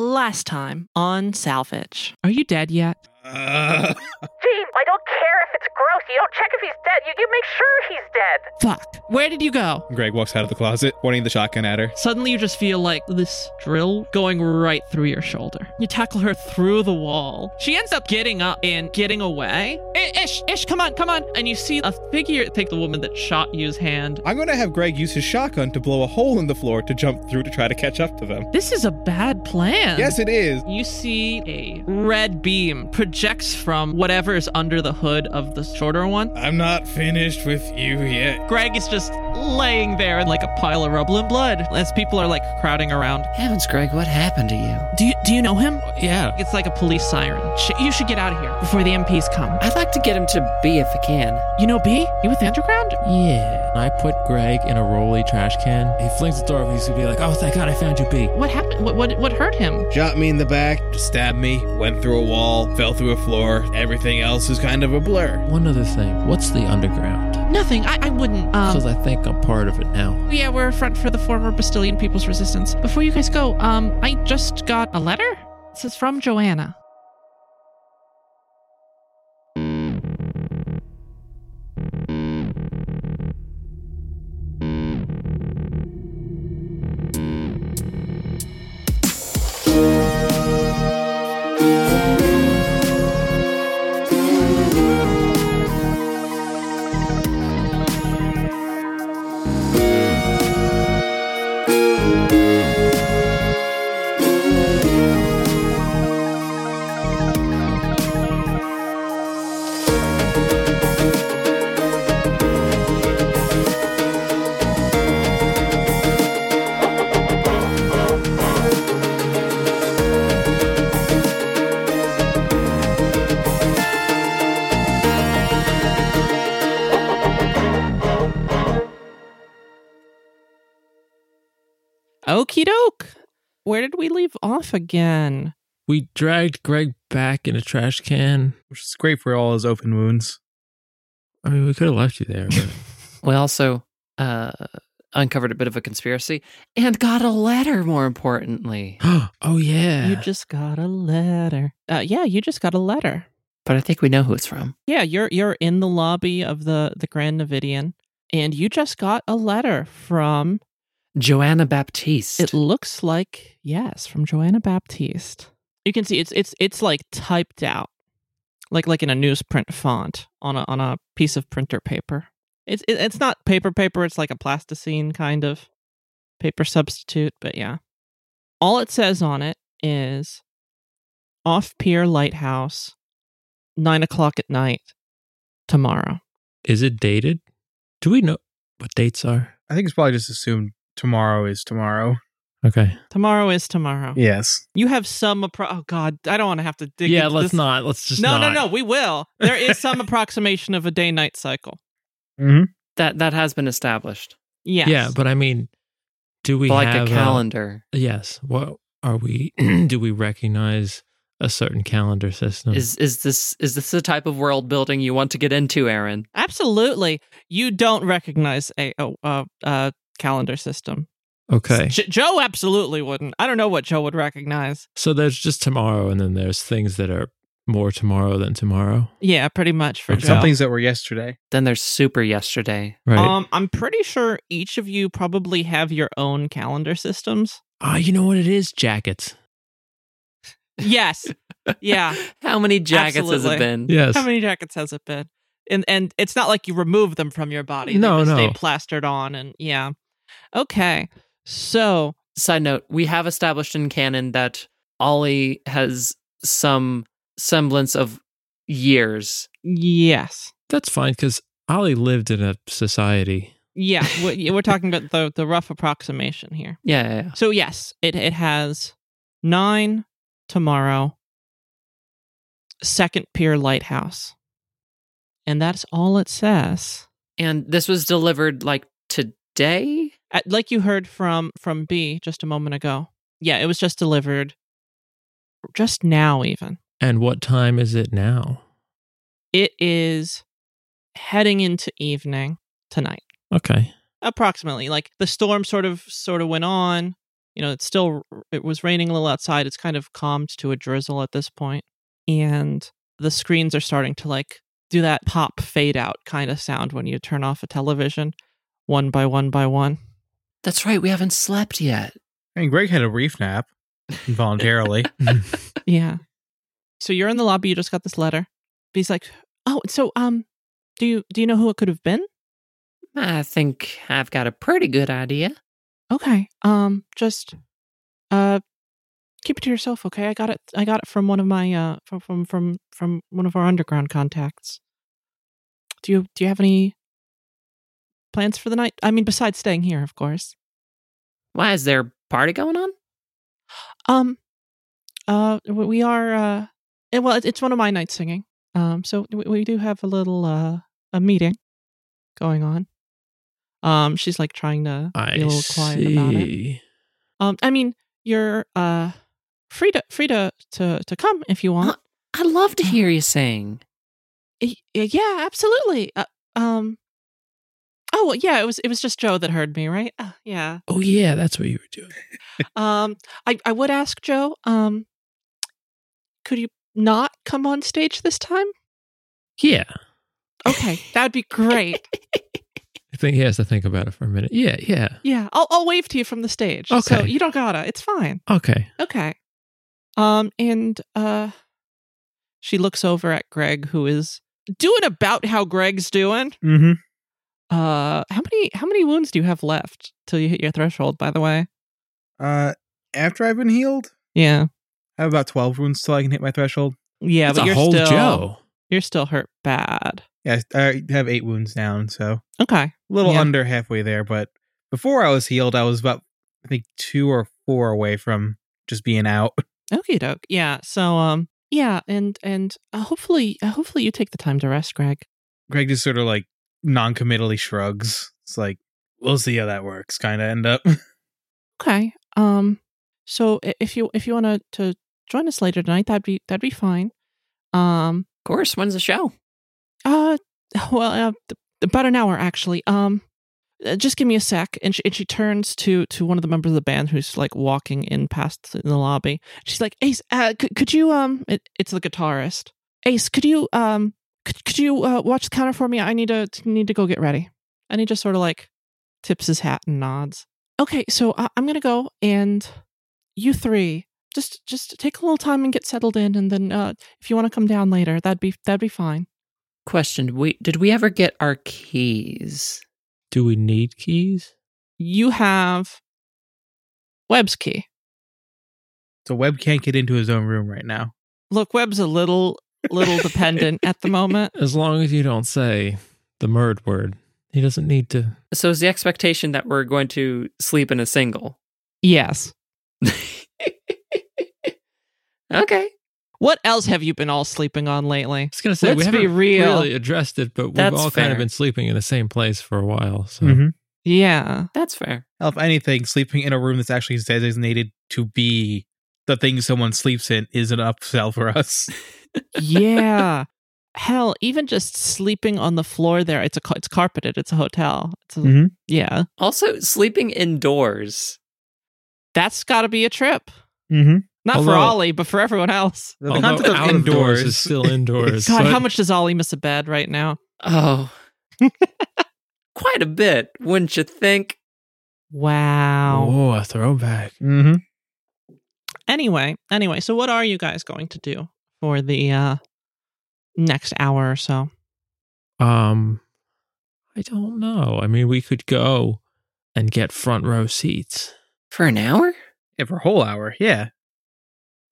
Last time on Salvage. Are you dead yet? Uh, Gene, I don't care if it's gross. You don't check if he's dead. You, you make sure he's dead. Fuck. Where did you go? Greg walks out of the closet, pointing the shotgun at her. Suddenly, you just feel like this drill going right through your shoulder. You tackle her through the wall. She ends up getting up and getting away. I- Ish, Ish, come on, come on. And you see a figure take the woman that shot you's hand. I'm going to have Greg use his shotgun to blow a hole in the floor to jump through to try to catch up to them. This is a bad plan. Yes, it is. You see a red beam projects from whatever is under the hood of the shorter one. I'm not finished with you yet. Greg is just laying there in like a pile of rubble and blood as people are like crowding around. Heavens, Greg, what happened to you? Do you, do you know him? Yeah. It's like a police siren. Sh- you should get out of here before the MPs come. I'd like to get him to B if I can. You know B? You with the Underground? Yeah. I put Greg in a rolly trash can. He flings the door open. He's gonna be like, "Oh, thank God, I found you, B." What happened? What what, what hurt him? Shot me in the back, stabbed me, went through a wall, fell through a floor. Everything else is kind of a blur. One other thing. What's the underground? Nothing. I, I wouldn't. Because Um, I think I'm part of it now. yeah, we're a front for the former Bastilian People's Resistance. Before you guys go, um, I just got a letter. This is from Joanna. Leave off again? We dragged Greg back in a trash can. Which is great for all his open wounds. I mean, we could have left you there, but We also uh, uncovered a bit of a conspiracy and got a letter, more importantly. oh yeah. You just got a letter. Uh, yeah, you just got a letter. But I think we know who it's from. Yeah, you're you're in the lobby of the the Grand Navidian, and you just got a letter from. Joanna Baptiste. It looks like yes, from Joanna Baptiste. You can see it's it's it's like typed out, like like in a newsprint font on a on a piece of printer paper. It's it, it's not paper paper. It's like a plasticine kind of paper substitute. But yeah, all it says on it is off Pier Lighthouse, nine o'clock at night, tomorrow. Is it dated? Do we know what dates are? I think it's probably just assumed tomorrow is tomorrow. Okay. Tomorrow is tomorrow. Yes. You have some. Appro- oh God, I don't want to have to dig. yeah, into let's this. not. Let's just no, not. no, no. We will. There is some approximation of a day-night cycle. Mm-hmm. that that has been established. Yes. Yeah, but I mean, do we like have a calendar. yes. What are we? do we recognize a certain calendar system? Is is this is this the type of world building you want to get into, Aaron? absolutely. You don't recognize a a, a, a calendar system. okay. J- Joe absolutely wouldn't. I don't know what Joe would recognize. So there's just tomorrow, and then there's things that are more tomorrow than tomorrow. Yeah, pretty much for Okay. Joe. Some things that were yesterday. Then there's super yesterday. Right. Um, I'm pretty sure each of you probably have your own calendar systems. Ah, you know what it is? Jackets. Yes. Yeah. How many jackets has it been? Yes. How many jackets has it been? And and it's not like you remove them from your body. They No, just no. stay plastered on and yeah. Okay. So Side note, we have established in canon that Ollie has some semblance of years. yes. That's fine because Ollie lived in a society. Yeah, we- we're talking about the the rough approximation here. Yeah, yeah, yeah. So yes, it it has nine tomorrow. Second Pier Lighthouse, and that's all it says. And this was delivered like today. Like you heard from from B just a moment ago. Yeah, it was just delivered just now. Even And what time is it now? it is heading into evening tonight. Okay. approximately like the storm sort of sort of went on you know, it's still it was raining a little outside. It's kind of calmed to a drizzle at this point, and the screens are starting to like do that pop fade out kind of sound when you turn off a television, one by one by one. That's right. We haven't slept yet. I mean, Greg had a brief nap involuntarily. Yeah. So you're in the lobby. You just got this letter. He's like, "Oh, so um, do you do you know who it could have been?" I think I've got a pretty good idea. Okay. Um, just uh, keep it to yourself. Okay. I got it. I got it from one of my uh from from from from one of our underground contacts. Do you do you have any plans for the night? I mean, besides staying here, of course. Why is there a party going on? Um, uh, we we are uh, eh, well, it's one of my nights singing. Um, so we, we do have a little uh a meeting going on. Um, she's like trying to I be a little quiet about it. Um, I mean, you're uh free to free to to to come if you want. I'd love to hear you sing. Y- y- Yeah, absolutely. Uh, um. Oh well, yeah. It was it was just Joe that heard me, right? Uh, yeah. Oh yeah, that's what you were doing. Um. I I would ask Joe. Um. Could you not come on stage this time? Yeah. Okay, that'd be great. I think he has to think about it for a minute. Yeah, yeah. Yeah, I'll I'll wave to you from the stage. Okay. So you don't gotta. It's fine. Okay. Okay. Um. And uh, she looks over at Greg, who is doing about how Greg's doing. mm-hmm. Uh, how many how many wounds do you have left till you hit your threshold? By the way, Uh, after I've been healed, yeah, I have about 12 wounds till I can hit my threshold. yeah, That's but a you're whole still Joe. you're still hurt bad. Yeah, I have eight wounds down, so Okay, a little Yeah. under halfway there. But before I was healed, I was about, I think, two or four away from just being out. Okay, doke. Yeah, so um, yeah, and and uh, hopefully uh, hopefully you take the time to rest, Greg. Greg just sort of like non-committally shrugs. It's like, we'll see how that works, kind of end up. Okay. Um. So if you if you want to to join us later tonight, that'd be that'd be fine. Um. Of course, when's the show? Uh. Well, uh, th- about an hour actually. Um. uh, Just give me a sec, and she and she turns to to one of the members of the band who's like walking in past in the lobby. She's like, "Ace, uh, could, could you um?" It, it's the guitarist. Ace, could you um? Could, could you uh, watch the counter for me? I need to need to go get ready. And he just sort of like tips his hat and nods. Okay, so uh, I'm gonna go, and you three just just take a little time and get settled in, and then uh, if you want to come down later, that'd be that'd be fine. Question: we did we ever get our keys? Do we need keys? You have Webb's key. so Webb can't get into his own room right now. Look, Webb's a little little dependent at the moment. As long as you don't say the murd word, he doesn't need to. So is the expectation that we're going to sleep in a single? Yes. okay. What else have you been all sleeping on lately? I was gonna say we Let's be haven't real. really addressed it, but we've That's all kind of been sleeping in the same place for a while. So Mhm. Yeah. That's fair. Hell, if anything, sleeping in a room that's actually designated to be the thing someone sleeps in is an upsell for us. Yeah. Hell, even just sleeping on the floor there, it's a it's carpeted, it's a hotel. It's a, Mhm. Yeah. Also, sleeping indoors. That's got to be a trip. Mm-hmm. Not for Ollie, but for everyone else. The Although concept of out indoors is still indoors. God, but- how much does Ollie miss a bed right now? Oh, quite a bit, wouldn't you think? Wow. Oh, a throwback. Mm-hmm. Anyway, anyway, so what are you guys going to do for the uh next hour or so? Um, I don't know. I mean, we could go and get front row seats. For an hour? Yeah, for a whole hour. Yeah.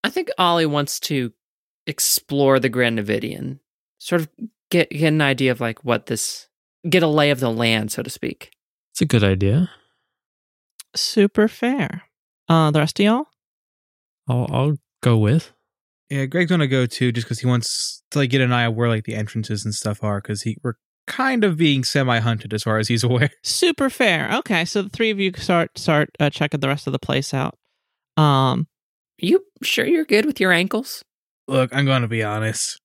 I think Ollie wants to explore the Grand Navidian, sort of get get an idea of like what this, get a lay of the land, so to speak. It's a good idea. Super fair. Uh the rest of y'all? I'll I'll go with. Yeah, Greg's gonna go too, just because he wants to like get an eye on where like the entrances and stuff are, because he we're kind of being semi-hunted as far as he's aware. Super fair. Okay, so the three of you start start uh, checking the rest of the place out. Um You sure you're good with your ankles? Look, I'm gonna be honest.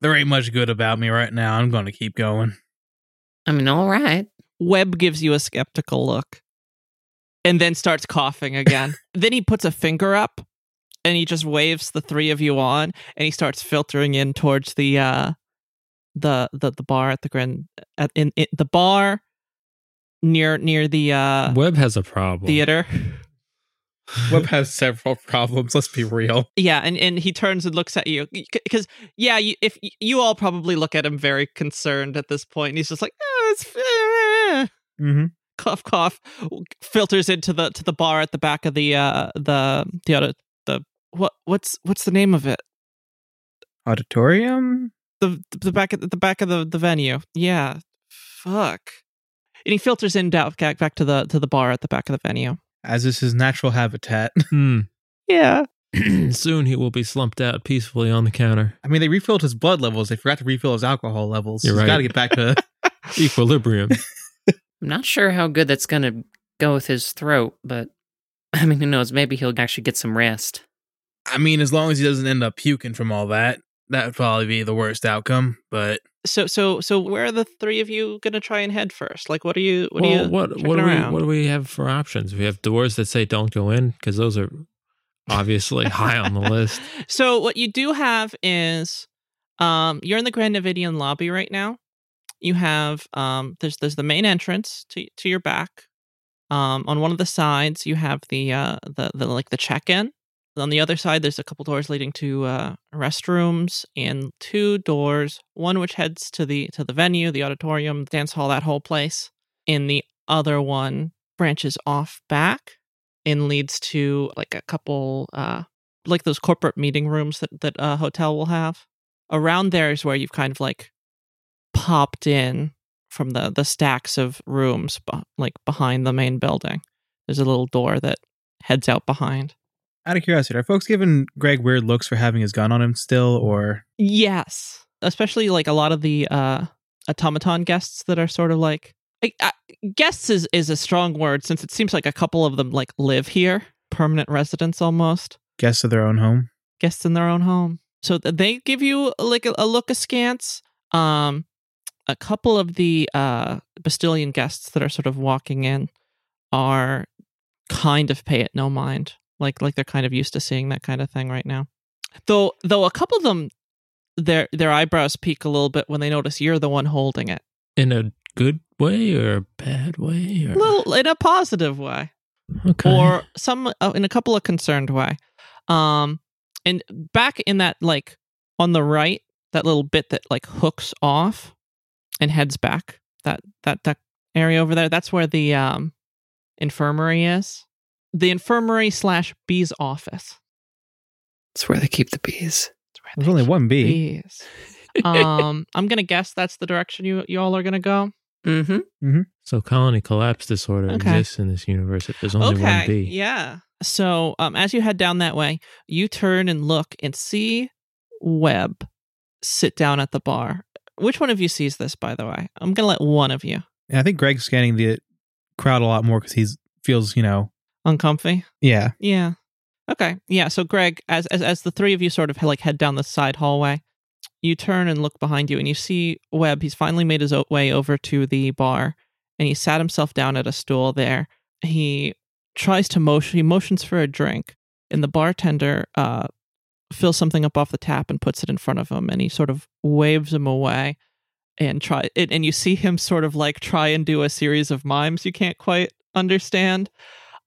There ain't much good about me right now. I'm gonna keep going. I mean, all right. Webb gives you a skeptical look. and then starts coughing again. then he puts a finger up and he just waves the three of you on and he starts filtering in towards the uh the the, the bar at the grand at in, in the bar near near the uh Webb has a problem. theater. Webb has several problems. Let's be real. Yeah, and, and he turns and looks at you because yeah, you, if you all probably look at him very concerned at this point, and he's just like, oh, it's eh." Mm-hmm. cough cough filters into the to the bar at the back of the uh the the other the what what's what's the name of it Auditorium. the the back of the back of the the venue yeah fuck and he filters in down back back to the to the bar at the back of the venue As is his natural habitat. Hmm. yeah Soon he will be slumped out peacefully on the counter. I mean, they refilled his blood levels. They forgot to refill his alcohol levels. You're He's right. got to get back to. Equilibrium. I'm not sure how good that's going to go with his throat, but I mean, who knows? Maybe he'll actually get some rest. I mean, as long as he doesn't end up puking from all that, that would probably be the worst outcome. But so so so where are the three of you gonna try and head first like what are you what well, are you what what do we what do we have for options? We have doors that say don't go in because those are obviously high on the list. So what you do have is um you're in the Grand Navidian lobby right now. You have um there's there's the main entrance to to your back. Um on one of the sides you have the uh the, the like the check-in. On the other side there's a couple doors leading to uh restrooms and two doors, one which heads to the to the venue, the auditorium, the dance hall, that whole place. And the other one branches off back and leads to like a couple uh like those corporate meeting rooms that that a hotel will have. Around there is where you've kind of like popped in from the the stacks of rooms like behind the main building. There's a little door that heads out behind. Out of curiosity, are folks giving Greg weird looks for having his gun on him still, or Yes, especially like a lot of the uh automaton guests that are sort of like I, I, guests is is a strong word since it seems like a couple of them like live here, permanent residents almost. guests of their own home? guests in their own home. So th- they give you like a, a look askance. Um, a couple of the uh, Bastillion guests that are sort of walking in are kind of pay it no mind, like like they're kind of used to seeing that kind of thing right now. Though though a couple of them, their their eyebrows peak a little bit when they notice you're the one holding it, In a good way or a bad way? Or, little in a positive way. okay. or some uh, in a couple of concerned way um and back in that like on the right that little bit that like hooks off and heads back that that that area over there that's where the um infirmary is the infirmary slash bee's office It's where they keep the bees. There's only one bee. bees. um i'm gonna guess that's the direction you you all are gonna go Mm-hmm. so colony collapse disorder Okay. exists in this universe if there's only one bee. Yeah. So um, as you head down that way, you turn and look and see Webb sit down at the bar. Which one of you sees this, by the way? I'm gonna let one of you. And I think Greg's scanning the crowd a lot more because he feels, you know, Uncomfy. yeah. Yeah. Okay. Yeah. So Greg, as as as the three of you sort of like head down the side hallway, you turn and look behind you, and you see Webb. He's finally made his way over to the bar, and he sat himself down at a stool there. He tries to motion. He motions for a drink, and the bartender uh, fills something up off the tap and puts it in front of him, and he sort of waves him away. And try it, and you see him sort of like try and do a series of mimes you can't quite understand.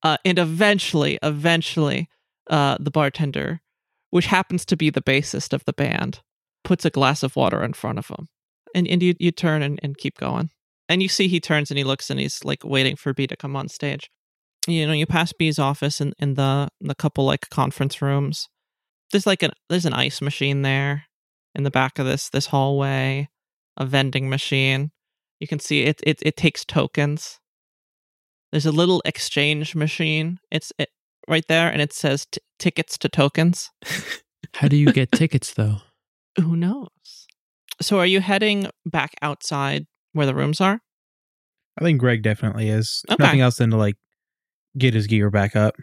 Uh, and eventually, eventually, uh, the bartender, which happens to be the bassist of the band, puts a glass of water in front of him. And, and you, you turn and, and keep going. And you see he turns and he looks and he's like waiting for B to come on stage. You know, you pass B's office in, in the the couple like conference rooms. There's like an there's an ice machine there in the back of this this hallway, a vending machine. You can see it it, it takes tokens. There's a little exchange machine. It's it, right there, and it says t- tickets to tokens. How do you get tickets though? Who knows? So, are you heading back outside where the rooms are? I think Greg definitely is. Okay. Nothing else than to like get his gear back up.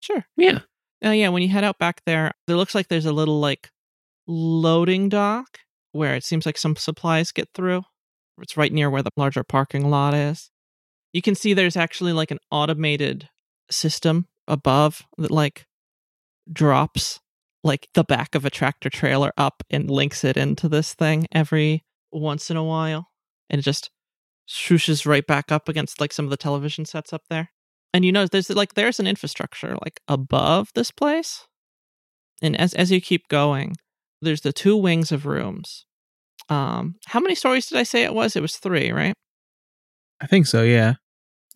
Sure. Yeah. Oh, yeah. When you head out back there, there looks like there's a little like loading dock where it seems like some supplies get through. It's right near where the larger parking lot is. You can see there's actually like an automated system above that like drops like the back of a tractor trailer up and links it into this thing every once in a while and it just swooshes right back up against like some of the television sets up there. And you know there's like there's an infrastructure like above this place. And as as you keep going there's the two wings of rooms. Um how many stories did i say it was? It was three right I think so. Yeah.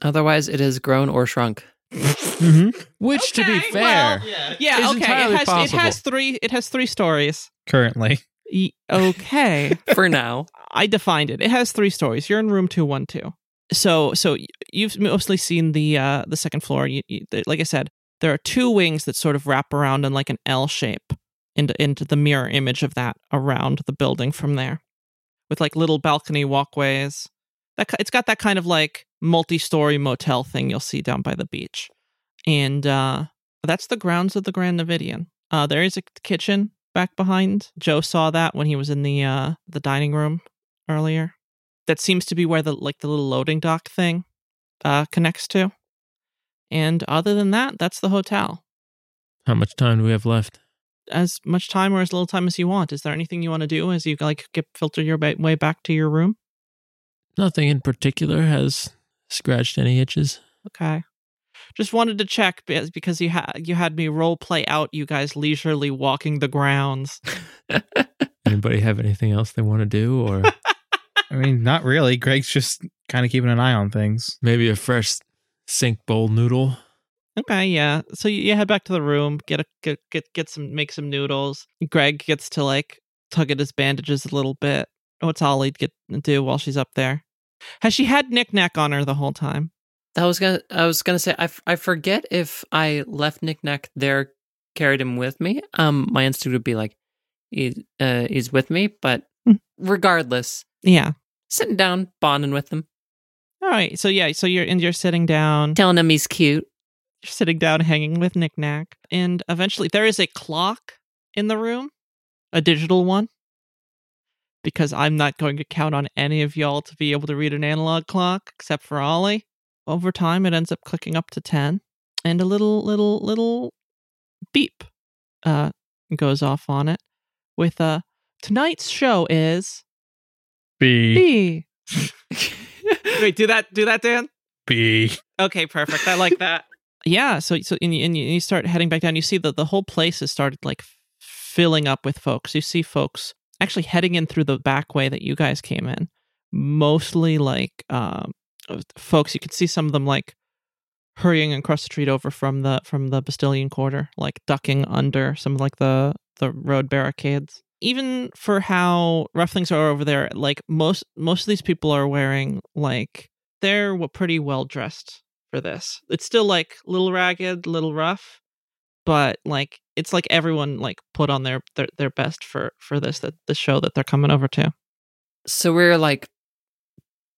Otherwise, it has grown or shrunk. Mm-hmm. Which, to be fair, well, yeah is okay entirely it has, it has three it has three stories Currently. Y- okay For now. I defined it. It has three stories. You're in room two one two. So so you've mostly seen the uh the second floor. You, you, th- like I said, there are two wings that sort of wrap around in like an L shape into into the mirror image of that around the building from there, with like little balcony walkways. That it's got that kind of like multi-story motel thing you'll see down by the beach, and uh that's the grounds of the Grand Navidian. Uh, there is a kitchen back behind. Joe saw that when he was in the uh the dining room earlier. That seems to be where the like the little loading dock thing uh connects to. And other than that, that's the hotel. how much time do we have left? As much time or as little time as you want. Is there anything you want to do as you like get filter your way back to your room? Nothing in particular has scratched any itches. Okay. Just wanted to check because you had you had me role play out you guys leisurely walking the grounds. Anybody have anything else they want to do, or I mean, not really. Greg's just kind of keeping an eye on things. maybe a fresh sink bowl noodle? Okay, yeah. So you, you head back to the room, get a get, get get some make some noodles. Greg gets to like tug at his bandages a little bit. What's Ollie get do while she's up there? Has she had knickknack on her the whole time? I was gonna. I was gonna say. I, f- I forget if I left knickknack there, carried him with me. Um, my instinct would be like, he, uh, he's with me. But Hmm. regardless, Yeah. sitting down, bonding with him, All right. So yeah. So you're and you're sitting down. telling him he's cute. You're sitting down, hanging with knickknack, and eventually there is a clock in the room, a digital one. Because I'm not going to count on any of y'all to be able to read an analog clock, except for Ollie. Over time, it ends up clicking up to ten, and a little, little, little beep uh, goes off on it. With uh, tonight's show is B. B. Wait, do that, do that, Dan. B. Okay, perfect. I like that. yeah. So so and you, and you you start heading back down. You see that the whole place has started like filling up with folks. You see folks actually heading in through the back way that you guys came in. Mostly like um, folks. You can see some of them like hurrying across the street over from the from the Bastilian Quarter, like ducking under some like the the road barricades. Even for how rough things are over there, like most most of these people are wearing like they're pretty well dressed for this. It's still like little ragged, little rough, but like it's like everyone like put on their their, their best for for this that the show that they're coming over to. So we're like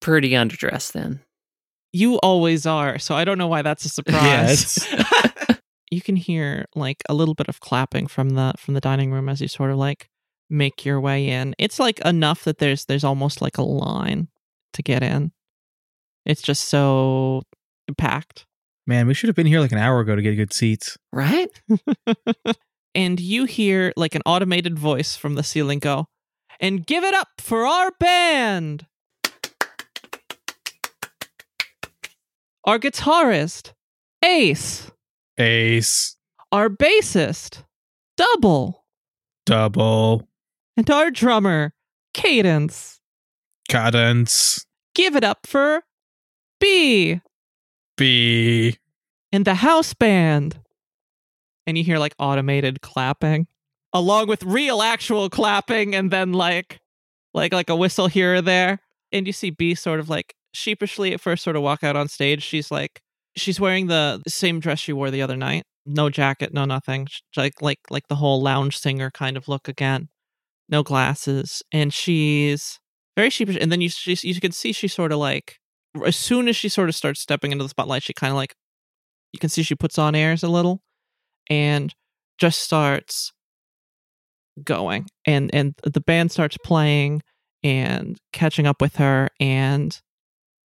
pretty underdressed then. You always are, so I don't know why that's a surprise. you can hear like a little bit of clapping from the from the dining room as you sort of like make your way in. It's like enough that there's there's almost like a line to get in. It's just so packed. Man, we should have been here like an hour ago to get good seats. Right? and you hear like an automated voice from the ceiling go, and give it up for our band. Our guitarist, Ace. Ace. Our bassist, Double. Double. And our drummer, Cadence. Cadence. Give it up for B. B. And the house band. And you hear like automated clapping along with real actual clapping and then like like like a whistle here or there. And you see B sort of like sheepishly at first sort of walk out on stage. She's like she's wearing the same dress she wore the other night. No jacket, no nothing. Sh- Like like like the whole lounge singer kind of look again. No glasses. And she's very sheepish and then you she, you can see she sort of like as soon as she sort of starts stepping into the spotlight, she kind of like you can see she puts on airs a little and just starts going and and the band starts playing and catching up with her and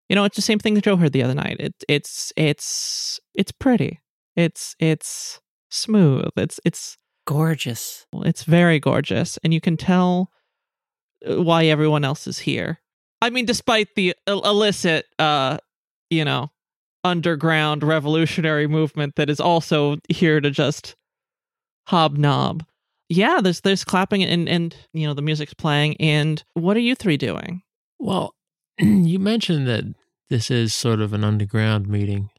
You know, it's the same thing that Joe heard the other night. It, it's it's it's pretty. It's it's smooth. It's it's Gorgeous. it's very gorgeous, and you can tell uh, why everyone else is here. I mean, despite the illicit, uh, you know, underground revolutionary movement that is also here to just hobnob. Yeah, there's there's clapping and and you know the music's playing. And what are you three doing? Well, you mentioned that this is sort of an underground meeting.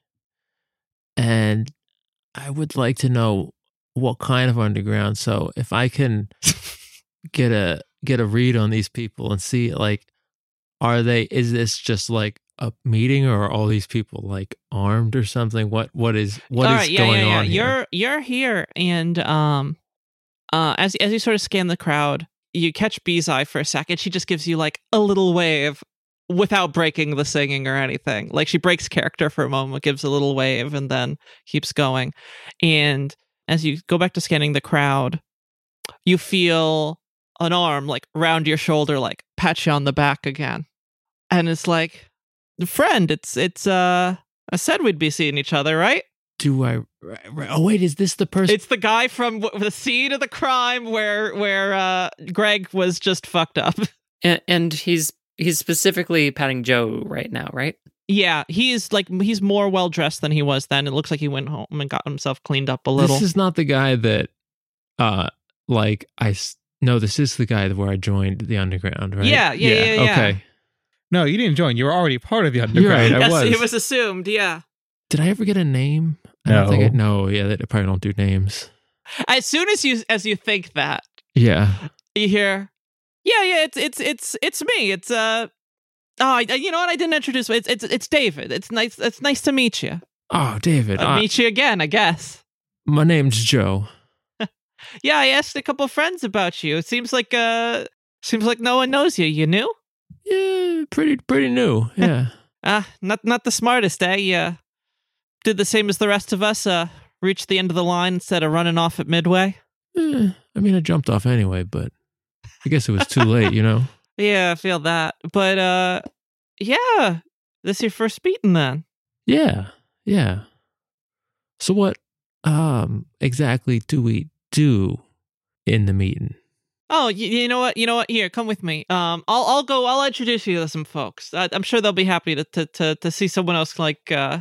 And I would like to know what kind of underground. So if I can get a get a read on these people and see like are they is this just like a meeting or are all these people like armed or something? What what is what is All right, yeah, going yeah, yeah. on here? You're you're here, and um, uh, as as you sort of scan the crowd, you catch B's eye for a second. She just gives you like a little wave without breaking the singing or anything. Like she breaks character for a moment, gives a little wave, and then keeps going. And as you go back to scanning the crowd, you feel an arm like round your shoulder, like pat you on the back again, and it's like, friend, it's it's uh. I said we'd be seeing each other, right? Do I right, right. Oh wait, is this the person It's the guy from w- the scene of the crime where where uh, Greg was just fucked up. And, and he's he's specifically patting Joe right now, right? yeah, he's like he's more well dressed than he was then. It looks like he went home and got himself cleaned up a little. This is not the guy that, uh, like I s- no, this is the guy where I joined the underground, right? Yeah, yeah, yeah, yeah. Okay, No, you didn't join. You were already part of the underground. right, I yes, was. it was assumed. Yeah. did I ever get a name? I don't think I, No. no. Yeah, they probably don't do names. As soon as you as you think that, Yeah, you hear, yeah, yeah, it's it's it's it's me. It's uh. Oh, I, you know what? I didn't introduce. It's it's it's David. It's nice. It's nice to meet you. Oh, David, I'll meet you again, I guess. my name's Joe. Yeah, I asked a couple friends about you. It seems like uh, seems like no one knows you. You knew? Yeah, pretty pretty new. Yeah, Ah, not not the smartest, eh? You uh, did the same as the rest of us. Uh, reached the end of the line instead of running off at midway. Eh, I mean, I jumped off anyway, but I guess it was too late. You know. Yeah, I feel that. But uh, yeah, this your first meeting then? Yeah, yeah. So what um exactly do we do in the meeting? Oh, you, you know what? You know what? Here, come with me. Um, I'll I'll go. I'll introduce you to some folks. I, I'm sure they'll be happy to to to, to see someone else like uh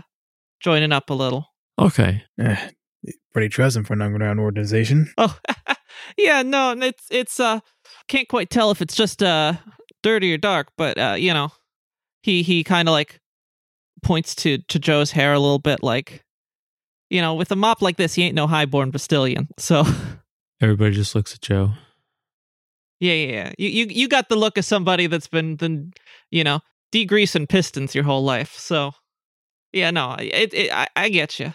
joining up a little. Okay. Eh, pretty trusting for an underground organization. Oh, yeah, no, it's it's uh can't quite tell if it's just uh dirty or dark, but uh you know, he he kind of like points to to Joe's hair a little bit like you know, with a mop like this, he ain't no highborn Bastillion. So, Everybody just looks at Joe. Yeah, yeah, yeah. You you you got the look of somebody that's been been, you know, degreasing pistons your whole life. So, yeah, no, it, it I, I get you.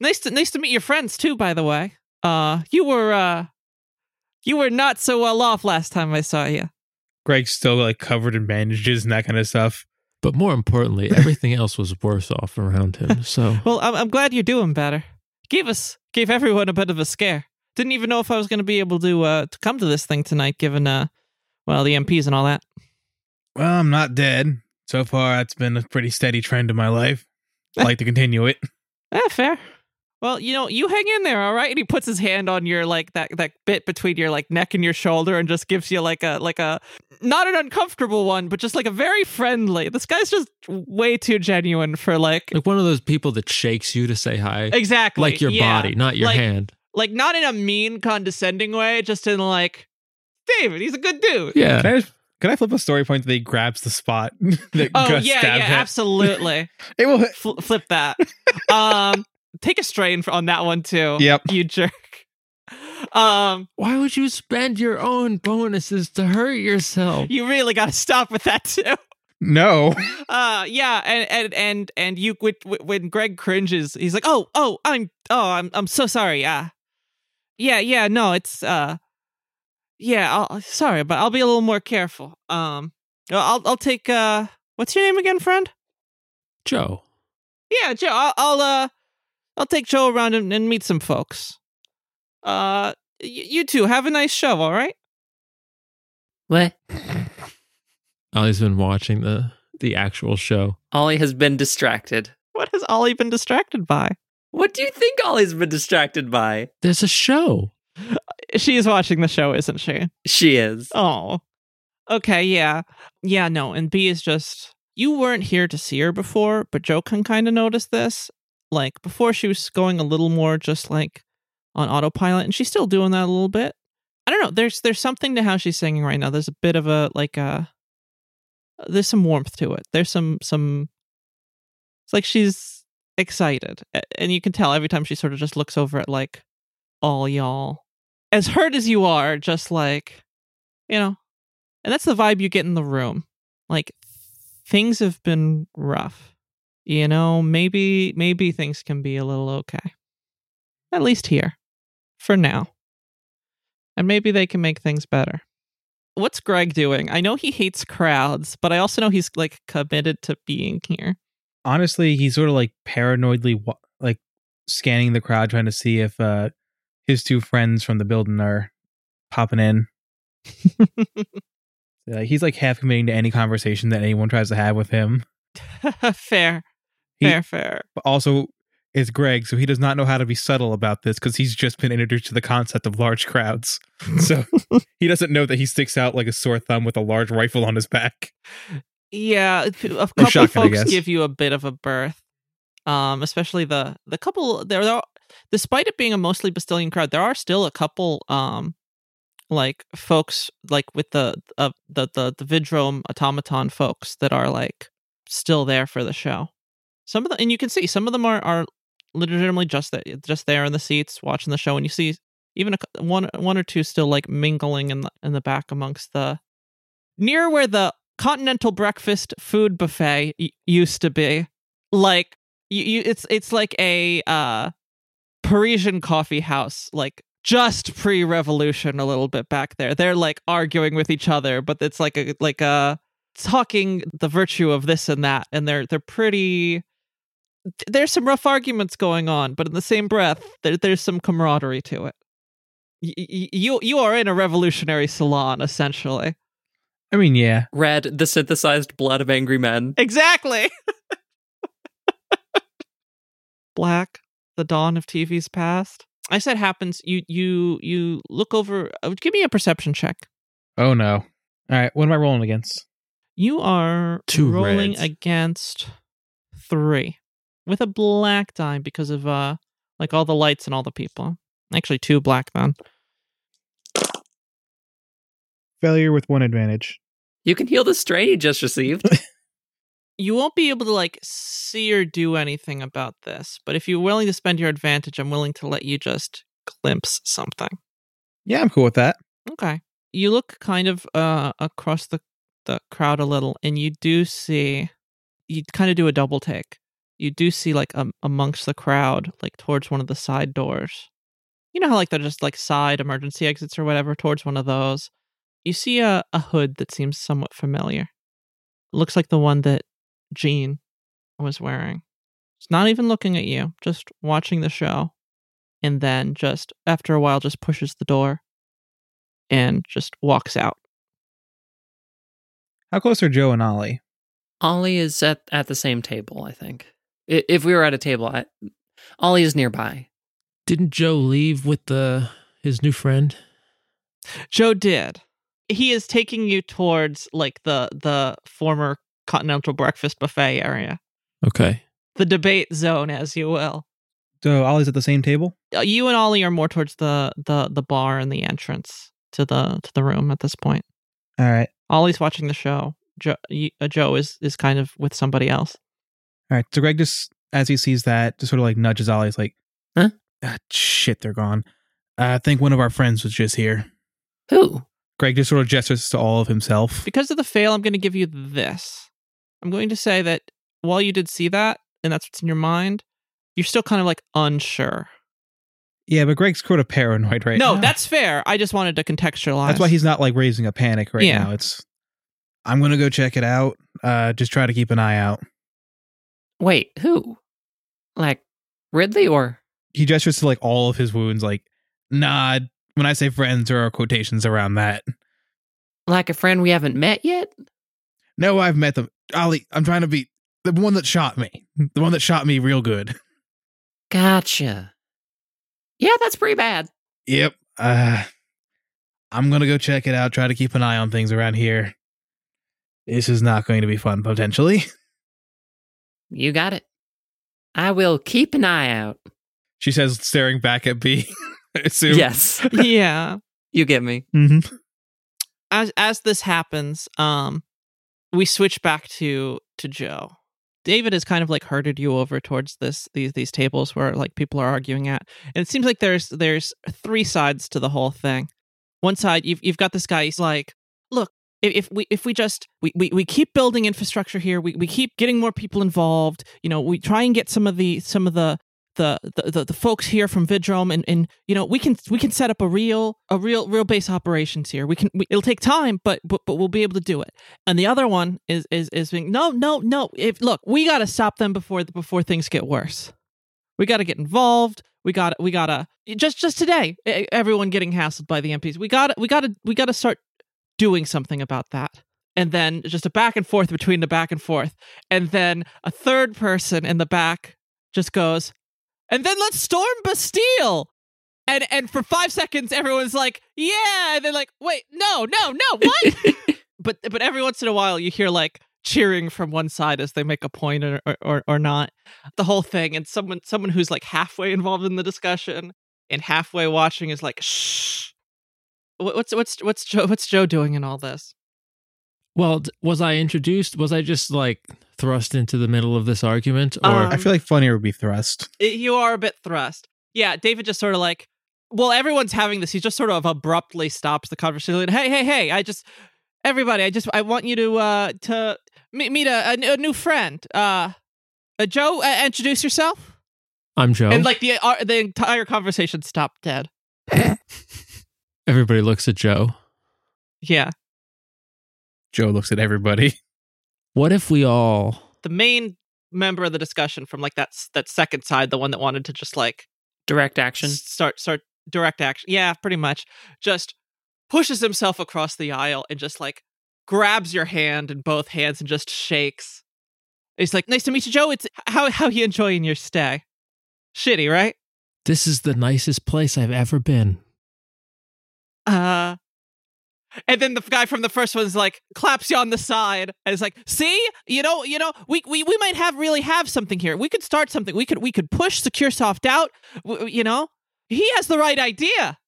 Nice to nice to meet your friends too, by the way. Uh, you were uh, you were not so well off last time I saw you. Greg's still like covered in bandages and that kind of stuff. But more importantly, everything else was worse off around him. So Well, I'm I'm glad you're doing better. Gave us gave everyone a bit of a scare. Didn't even know if I was going to be able to uh to come to this thing tonight, given uh, well, the MPs and all that. Well, I'm not dead. So far, that's been a pretty steady trend in my life. I'd like to continue it. Eh, fair. Well, you know, you hang in there, all right. And he puts his hand on your like that that bit between your like neck and your shoulder, and just gives you like a like a not an uncomfortable one, but just like a very friendly. This guy's just way too genuine for like like one of those people that shakes you to say hi. exactly Like your yeah. body, not your Like- hand. Like not in a mean, condescending way, just in like David, he's a good dude. Yeah. Can I, just- can I flip a story point that he grabs the spot that Oh Gus yeah, yeah, him? absolutely. It will. Fl- flip that. Um, take a strain for, on that one too. Yep. you jerk. Um, Why would you spend your own bonuses to hurt yourself? you really got to stop with that too. No. Uh, yeah, and and and and you when, when Greg cringes, he's like, "Oh, oh, I'm, oh, I'm, I'm so sorry." Yeah, yeah, yeah. No, it's uh, yeah. I'll, sorry, but I'll be a little more careful. Um, I'll, I'll take uh, what's your name again, friend? Joe. Yeah, Joe. I'll, I'll uh, I'll take Joe around and, and meet some folks. Uh, y- you two have a nice show. All right. What? Ollie's been watching the the actual show. Ollie has been distracted. What has Ollie been distracted by? What do you think Ollie's been distracted by? There's a show. She is watching the show, isn't she? She is. Oh. Okay, yeah. Yeah, no. And B is just you weren't here to see her before, but Joe can kind of notice this. Like before she was going a little more just like on autopilot and she's still doing that a little bit. I don't know. There's there's something to how she's singing right now. There's a bit of a like a there's some warmth to it. There's some some it's like she's excited. And you can tell every time she sort of just looks over at like all y'all. As hurt as you are, just like you know, and that's the vibe you get in the room. Like things have been rough. You know, maybe maybe things can be a little okay. At least here. For now. And maybe they can make things better. What's Greg doing? I know he hates crowds, but I also know he's like committed to being here. Honestly, he's sort of like paranoidly like scanning the crowd, trying to see if uh his two friends from the building are popping in. Uh, he's like half committing to any conversation that anyone tries to have with him. fair. He- Fair, fair. But also, it's Greg, so he does not know how to be subtle about this because he's just been introduced to the concept of large crowds. So he doesn't know that he sticks out like a sore thumb with a large rifle on his back. Yeah, a couple shotgun, I folks give you a bit of a berth. Um, especially the the couple there there are, despite it being a mostly Bastilian crowd, there are still a couple um like folks like with the uh, the the the Vidrome automaton folks that are like still there for the show. Some of them and you can see some of them are are legitimately just that just there in the seats watching the show and you see even a, one one or two still like mingling in the in the back amongst the near where the continental breakfast food buffet y- used to be. Like you, you it's it's like a uh parisian coffee house like just pre-revolution a little bit back there. They're like arguing with each other but it's like a like a talking the virtue of this and that and they're they're pretty there's some rough arguments going on but in the same breath there, there's some camaraderie to it. Y- y- you you are in a revolutionary salon essentially I mean, yeah. Red, the synthesized blood of angry men. Exactly. Black, the dawn of TV's past. I said happens. You you you look over. uh, Give me a perception check. Oh no. All right, what am I rolling against? You are Two rolling reds. against three with a black die because of uh like all the lights and all the people. Actually, two black then. Failure with one advantage. You can heal the strain you just received. You won't be able to like see or do anything about this, but if you're willing to spend your advantage, I'm willing to let you just glimpse something. Yeah, I'm cool with that. Okay. You look kind of uh across the the crowd a little and you do see you kind of do a double take. You do see like um, amongst the crowd like towards one of the side doors. You know how like they're just like side emergency exits or whatever towards one of those. You see a, a hood that seems somewhat familiar. looks like the one that Jean was wearing. It's not even looking at you, just watching the show. And then just after a while just pushes the door and just walks out. How close are Joe and Ollie? Ollie is at, at the same table, I think. If we were at a table, I, Ollie is nearby. Didn't Joe leave with the his new friend? Joe did. He is taking you towards like the the former Continental Breakfast Buffet area, Okay. the debate zone, as you will. So Ollie's at the same table? Uh, You and Ollie are more towards the the the bar and the entrance to the to the room at this point. All right. Ollie's watching the show. Joe, uh, Joe is is kind of with somebody else. All right. So Greg just, as he sees that, just sort of like nudges Ollie. He's like, Huh? ah, shit, they're gone. Uh, I think one of our friends was just here. Who? Greg just sort of gestures to all of himself. Because of the fail, I'm going to give you this. I'm going to say that while you did see that, and that's what's in your mind, you're still kind of like unsure. Yeah, but Greg's sort of paranoid right no, now. that's fair. I just wanted to contextualize. That's why he's not like raising a panic right Yeah. now. It's, I'm going to go check it out. Uh, just try to keep an eye out. Wait, who? Like Ridley or? He gestures to like all of his wounds, like, nod. When I say friends, there are quotations around that. Like a friend we haven't met yet? No, I've met them. Ollie, I'm trying to be the one that shot me. The one that shot me real good. Gotcha. Yeah, that's pretty bad. Yep. Uh, I'm gonna go check it out. Try to keep an eye on things around here. This is not going to be fun potentially. You got it. I will keep an eye out. She says, staring back at B. I assume. Yes. yeah. you get me. hmm As as this happens, um, we switch back to to Joe. David has kind of like herded you over towards this these these tables where like people are arguing at, and it seems like there's there's three sides to the whole thing. One side, you've you've got this guy. He's like, look, if, if we if we just we, we, we keep building infrastructure here, we, we keep getting more people involved. You know, we try and get some of the some of the the the, the, folks here from Vidrome, and, and you know we can we can set up a real a real real base operations here. We can we, it'll take time, but but but we'll be able to do it. And the other one is is is being no no no. If look, we got to stop them before before things get worse. We got to get involved. We got we got to just just today, everyone getting hassled by the MPs. We got we got to we got to start doing something about that. And then just a back and forth between the back and forth. And then a third person in the back just goes, and then let's storm Bastille. And and for five seconds, everyone's like, yeah. And then like, wait, no, no, no, what? but but every once in a while, you hear like cheering from one side as they make a point or or, or not. The whole thing, and someone someone who's like halfway involved in the discussion and halfway watching is like, shh. What's what's what's Joe what's Joe doing in all this? Well, was I introduced? Was I just like thrust into the middle of this argument, or Um, I feel like funnier would be thrust. it- you are a bit thrust. Yeah, David just sort of like, well, everyone's having this. He just sort of abruptly stops the conversation. Hey, hey, hey! I just, everybody, I just, I want you to, uh, to meet, meet a, a, a new friend. Uh, uh Joe, uh, introduce yourself. I'm Joe? And like the uh, the entire conversation stopped dead. Everybody looks at Joe. Yeah, Joe looks at everybody. What if we all? the main member of the discussion from like that that second side, the one that wanted to just like Direct action. start start direct action. Yeah, pretty much. Just pushes himself across the aisle and just like grabs your hand in both hands and just shakes. He's like, "Nice to meet you, Joe. It's how how you enjoying your stay? Shitty, right? This is the nicest place I've ever been. Uh." And then the guy from the first one's like claps you on the side and it's like, "See, you know, you know, we, we we might have really have something here. We could start something. We could we could push SecureSoft out. W- you know, he has the right idea.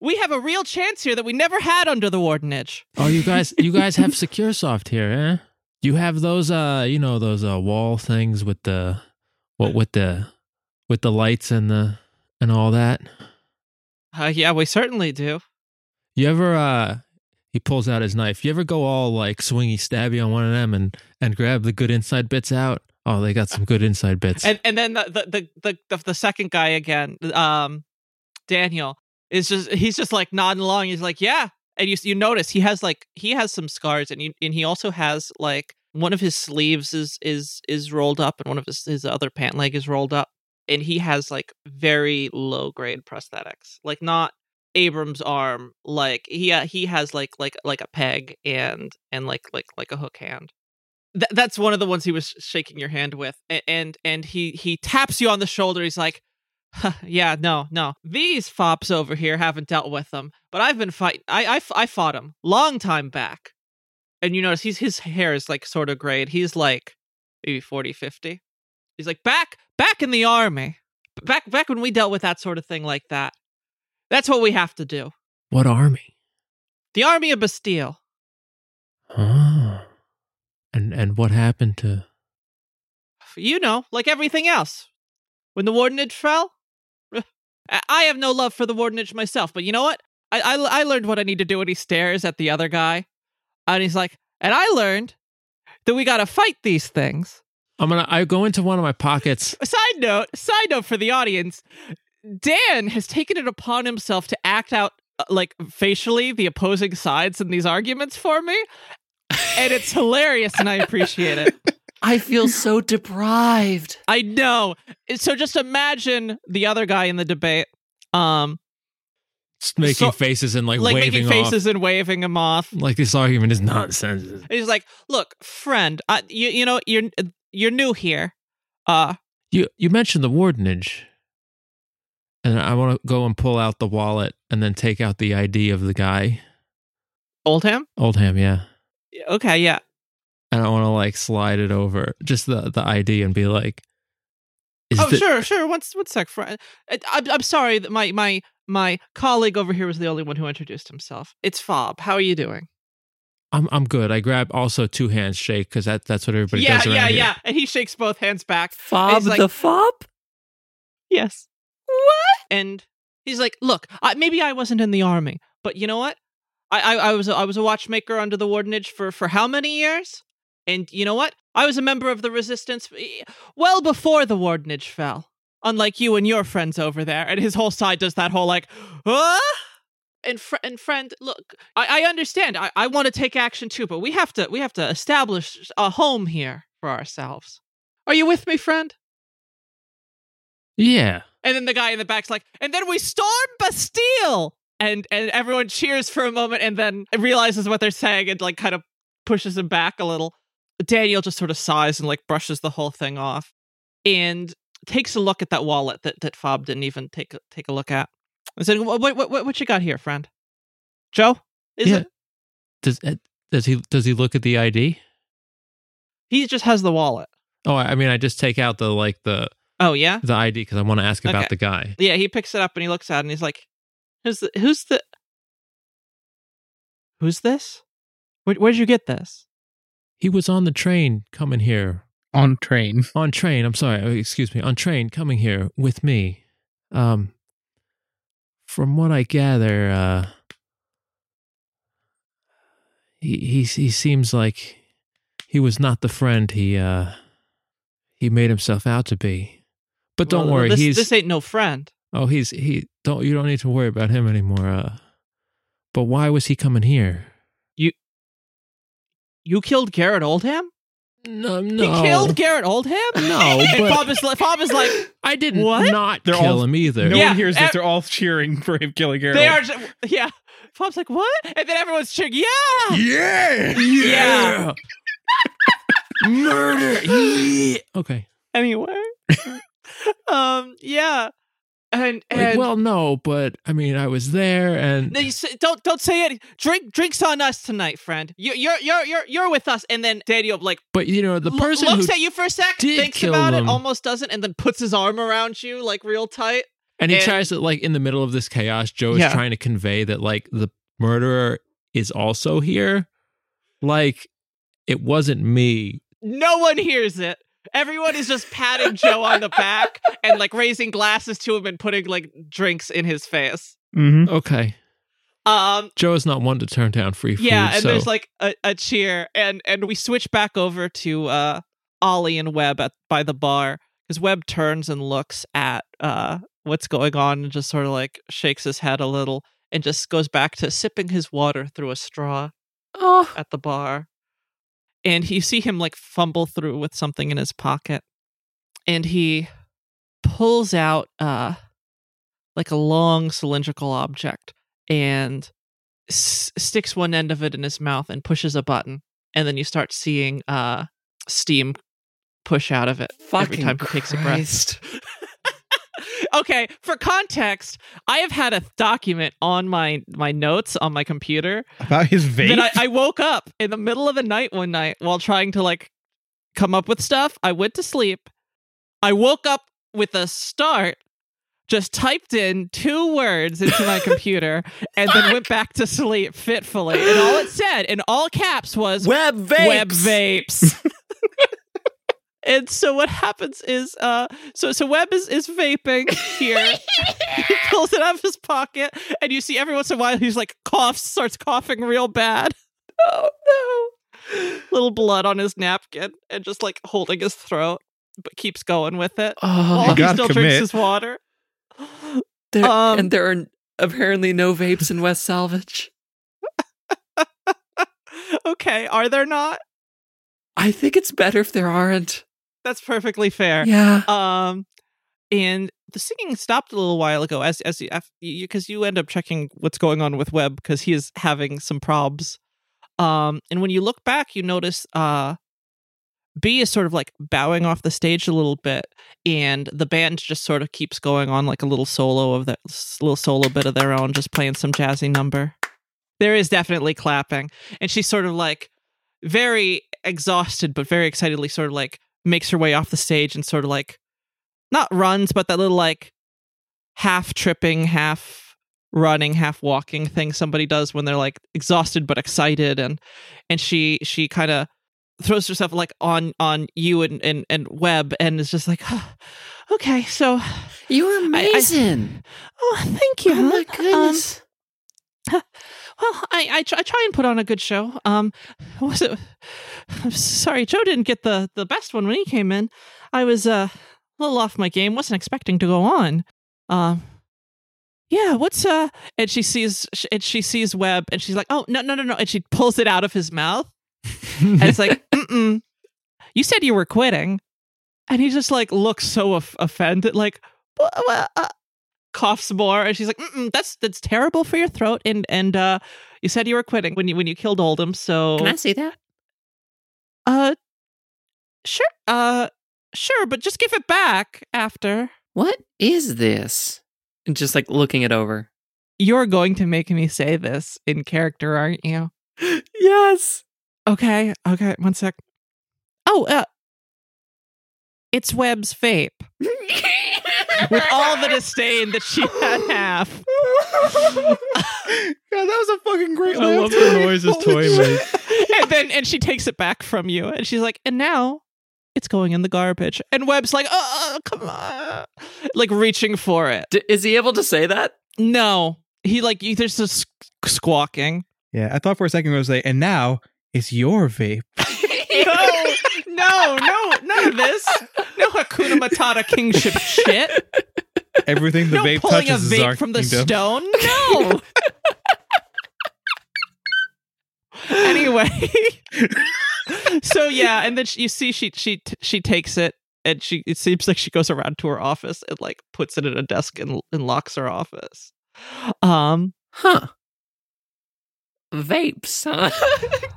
We have a real chance here that we never had under the Wardenage. Oh, you guys, you guys have SecureSoft here, eh? You have those, uh, you know, those uh, wall things with the, what with the, with the lights and the and all that. Uh, yeah, we certainly do. You ever, uh, he pulls out his knife. You ever go all like swingy stabby on one of them and and grab the good inside bits out? Oh, they got some good inside bits. And and then the the the the, the, second guy again, um, Daniel is just he's just like nodding along. He's like, yeah, and you you notice he has like he has some scars, and you and he also has like one of his sleeves is is is rolled up, and one of his his other pant leg is rolled up, and he has like very low grade prosthetics, like not Abram's arm, like he uh, he has like like like a peg and and like like like a hook hand. Th- that's one of the ones he was shaking your hand with, A- and and he he taps you on the shoulder. He's like, "Huh, "Yeah, no, no, these fops over here haven't dealt with them, but I've been fighting. I I, I fought him long time back." And you notice he's his hair is like sort of grayed. He's like maybe 40, 50. He's like back back in the army, back back when we dealt with that sort of thing like that. That's what we have to do. what army? The army of Bastille. Oh, and and what happened to? you know, like everything else. When the Wardenage fell, I have no love for the Wardenage myself, but you know what? I, I, I learned what I need to do, and he stares at the other guy, and he's like, and I learned that we gotta fight these things. I'm gonna. I go into one of my pockets. Side note, side note for the audience, Dan has taken it upon himself to act out uh, like facially the opposing sides in these arguments for me, and it's hilarious, and I appreciate it. I feel so deprived. I know. So just imagine the other guy in the debate. Um, Just making So- faces and like, like waving making faces and waving him off. off. Like this argument is nonsense. And he's like, "Look, friend, I, you you know you're you're new here. Uh, You you mentioned the wardenage, and I want to go and pull out the wallet and then take out the ID of the guy, Oldham. Oldham. Yeah, Okay, yeah. and I want to like slide it over just the the ID and be like, is oh, the- sure, sure. One, one sec, friend. I, uh, I'm, I'm sorry that my my my colleague over here was the only one who introduced himself. It's Fob. How are you doing? I'm I'm good. I grab also two hands shake because that that's what everybody yeah, does around yeah, yeah. And he shakes both hands back. Fob It's like- the fob? Yes. What? And he's like, "Look, I, maybe I wasn't in the army, but you know what? I, I, I was a, I was a watchmaker under the wardenage for for how many years? And you know what? I was a member of the resistance eh, well before the wardenage fell. Unlike you and your friends over there. And his whole side does that whole like, huh? And fr- and friend, look, I, I understand. I, I want to take action too, but we have to we have to establish a home here for ourselves. Are you with me, friend? Yeah. And then the guy in the back's like, and then we storm Bastille. And and everyone cheers for a moment and then realizes what they're saying and like kind of pushes him back a little. Daniel just sort of sighs and like brushes the whole thing off and takes a look at that wallet that, that Fob didn't even take a, take a look at. I said, what, what, what, what you got here, friend? Joe? Is Yeah. it? Does uh, does he does he look at the ID? He just has the wallet. Oh, I I mean, I just take out the like the Oh, yeah? the ID because I want to ask about the guy. Yeah, he picks it up and he looks at it and he's like, "Who's the? Who's the? Who's this? Where, where'd you get this?" He was on the train coming here On train. on train. I'm sorry, uh, excuse me, on train coming here with me. Um, from what I gather, uh, he he he seems like he was not the friend he uh he made himself out to be. But don't Well, worry, this, he's this ain't no friend. oh he's he don't you don't need to worry about him anymore. Uh, but why was he coming here? You you killed Garrett Oldham. No, no, He killed Garrett Oldham. No, and but- Bob is like, Bob is like, I didn't What? not They're kill all- him either. No Yeah, one hears ev- this. They're all cheering for him killing Harold. they are, yeah. Bob's like, what? And then everyone's cheering, yeah, Yeah. yeah. Murder. Yeah. Okay. Anyway, um, yeah, and Like, and well, no, but I mean, I was there, and No, you say, don't don't say it. Drink drinks on us tonight, friend. You, you're you're you're you're with us. And then Daniel like but you know, the person looks at you for a sec, thinks about them- it, almost doesn't, and then puts his arm around you like real tight. and he and- tries to like in the middle of this chaos, Joe is Yeah. trying to convey that like the murderer is also here. Like it wasn't me. No one hears it. Everyone is just patting Joe on the back and like raising glasses to him and putting like drinks in his face. Mm-hmm. Okay, Um, Joe is not one to turn down free food. yeah, and so there's like a, a cheer, and and we switch back over to uh Ollie and Webb at by the bar because Webb turns and looks at uh what's going on and just sort of like shakes his head a little and just goes back to sipping his water through a straw Oh, at the bar. And you see him like fumble through with something in his pocket. And he pulls out uh like a long cylindrical object and s- sticks one end of it in his mouth and pushes a button. And then you start seeing uh steam push out of it every time he takes a breath. Okay, for context, I have had a document on my my notes on my computer About his vape. then I, I woke up in the middle of the night one night while trying to like come up with stuff. I went to sleep. I woke up with a start, just typed in two words into my computer, and then went back to sleep fitfully. And all it said in all caps was Webb vapes. Webb vapes. and so what happens is uh so so Webb is is vaping here he pulls it out of his pocket and you see every once in a while he's like coughs starts coughing real bad oh no little blood on his napkin and just like holding his throat but keeps going with it while Oh, he still commit. drinks his water there, um, and there are apparently no vapes in West Salvage. okay are there not I think it's better if there aren't. That's perfectly fair Yeah. Um, and the singing stopped a little while ago as as you because you, you end up checking what's going on with Webb because he is having some probs. Um, and when you look back, you notice uh, B is sort of like bowing off the stage a little bit, and the band just sort of keeps going on like a little solo of that little solo bit of their own, just playing some jazzy number. There is definitely clapping, and she's sort of like very exhausted, but very excitedly, sort of like makes her way off the stage and sort of like not runs, but that little like half tripping, half running, half walking thing somebody does when they're like exhausted but excited, and and she she kind of throws herself like on on you and and, and Webb and is just like oh, okay so you were amazing I, I, oh thank you oh my goodness. um, well I, I try, I try and put on a good show. Um was it I'm sorry Joe didn't get the the best one when he came in I was uh, a little off my game wasn't expecting to go on um yeah, what's uh and she sees and she sees Webb and she's like, "Oh, no, no, no, no." And she pulls it out of his mouth and it's like, Mm-mm, you said you were quitting. And he just like looks so of- offended, like, uh, coughs more. And she's like, Mm-mm, that's that's terrible for your throat. And and uh, you said you were quitting when you when you killed Oldham. So can I see that? Uh, sure. Uh, sure. But just give it back after. What is this? And just like looking it over. You're going to make me say this in character, aren't you? yes. Okay, okay, one sec. Oh, uh, it's Webb's vape. With all the disdain that she had half. God, that was a fucking great I love the noises Holy toy shit. makes. and then and she takes it back from you and she's like, and now it's going in the garbage. And Webb's like, oh, come on. Like reaching for it. D- is he able to say that? No. He like you there's this squawking. Yeah, I thought for a second it was like, and now it's your vape. No, no, no, none of this. No Hakuna Matata kingship shit. Everything the no vape pulling a touches is our vape from the kingdom. stone. No. anyway, so yeah, and then she, you see she she she takes it, and she it seems like she goes around to her office and like puts it in a desk and, and locks her office. Um, Huh. Vapes, huh?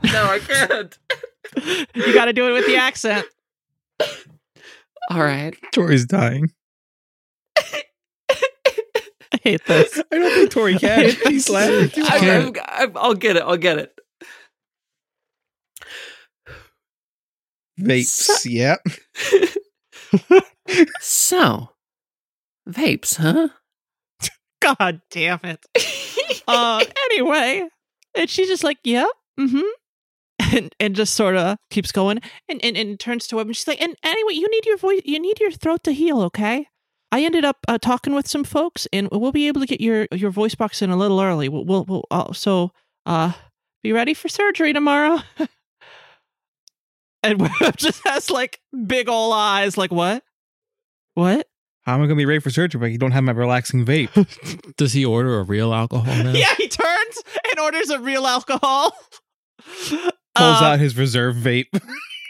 no, I can't. you got to do it with the accent. All right. Tori's dying. I hate this. I don't think Tori can. He's laughing too I, hard. I, I'll get it. I'll get it. Vapes, yeah. So, vapes, huh? God damn it. uh anyway and she's just like yeah mm-hmm and and just sort of keeps going and, and and turns to him and she's like and anyway you need your voice you need your throat to heal okay? I ended up uh, talking with some folks and we'll be able to get your your voice box in a little early. We'll, we'll, we'll uh, so uh be ready for surgery tomorrow. And Webb just has like big ol' eyes like what? What? How am I gonna be ready for surgery but you don't have my relaxing vape? Does he order a real alcohol now? yeah he turns and orders a real alcohol Pulls Uh, out his reserve vape.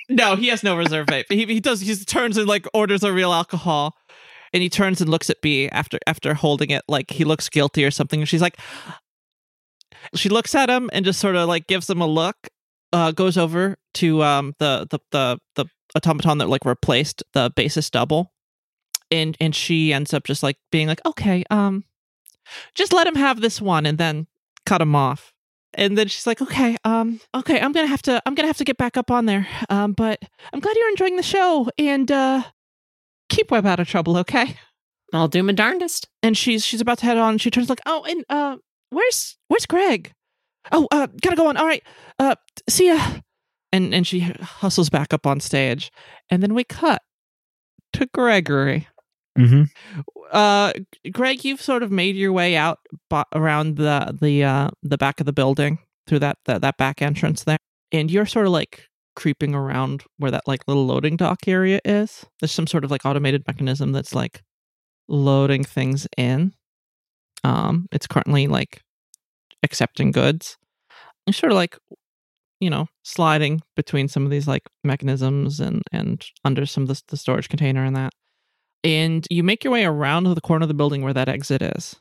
No, he has no reserve vape. He he does. He turns and like orders a real alcohol, and he turns and looks at B after after holding it. Like he looks guilty or something. And she's like, she looks at him and just sort of like gives him a look. Uh, goes over to um the the the the automaton that like replaced the bassist double, and and she ends up just like being like, okay, um, just let him have this one, and then cut him off and then she's like okay um okay i'm gonna have to i'm gonna have to get back up on there. Um but i'm glad you're enjoying the show and uh keep webb out of trouble okay? I'll do my darndest. and she's she's about to head on. She turns like oh and uh where's where's greg? Oh uh gotta go on. All right uh see ya. And and she hustles back up on stage. And then we cut to gregory Mm-hmm. uh greg you've sort of made your way out around the the uh the back of the building through that that, that back entrance there and you're sort of like creeping around where that like little loading dock area is? There's some sort of like automated mechanism that's like loading things in. Um it's currently like accepting goods. You're sort of like you know sliding between some of these like mechanisms and and under some of the, the storage container and that And you make your way around the corner of the building where that exit is.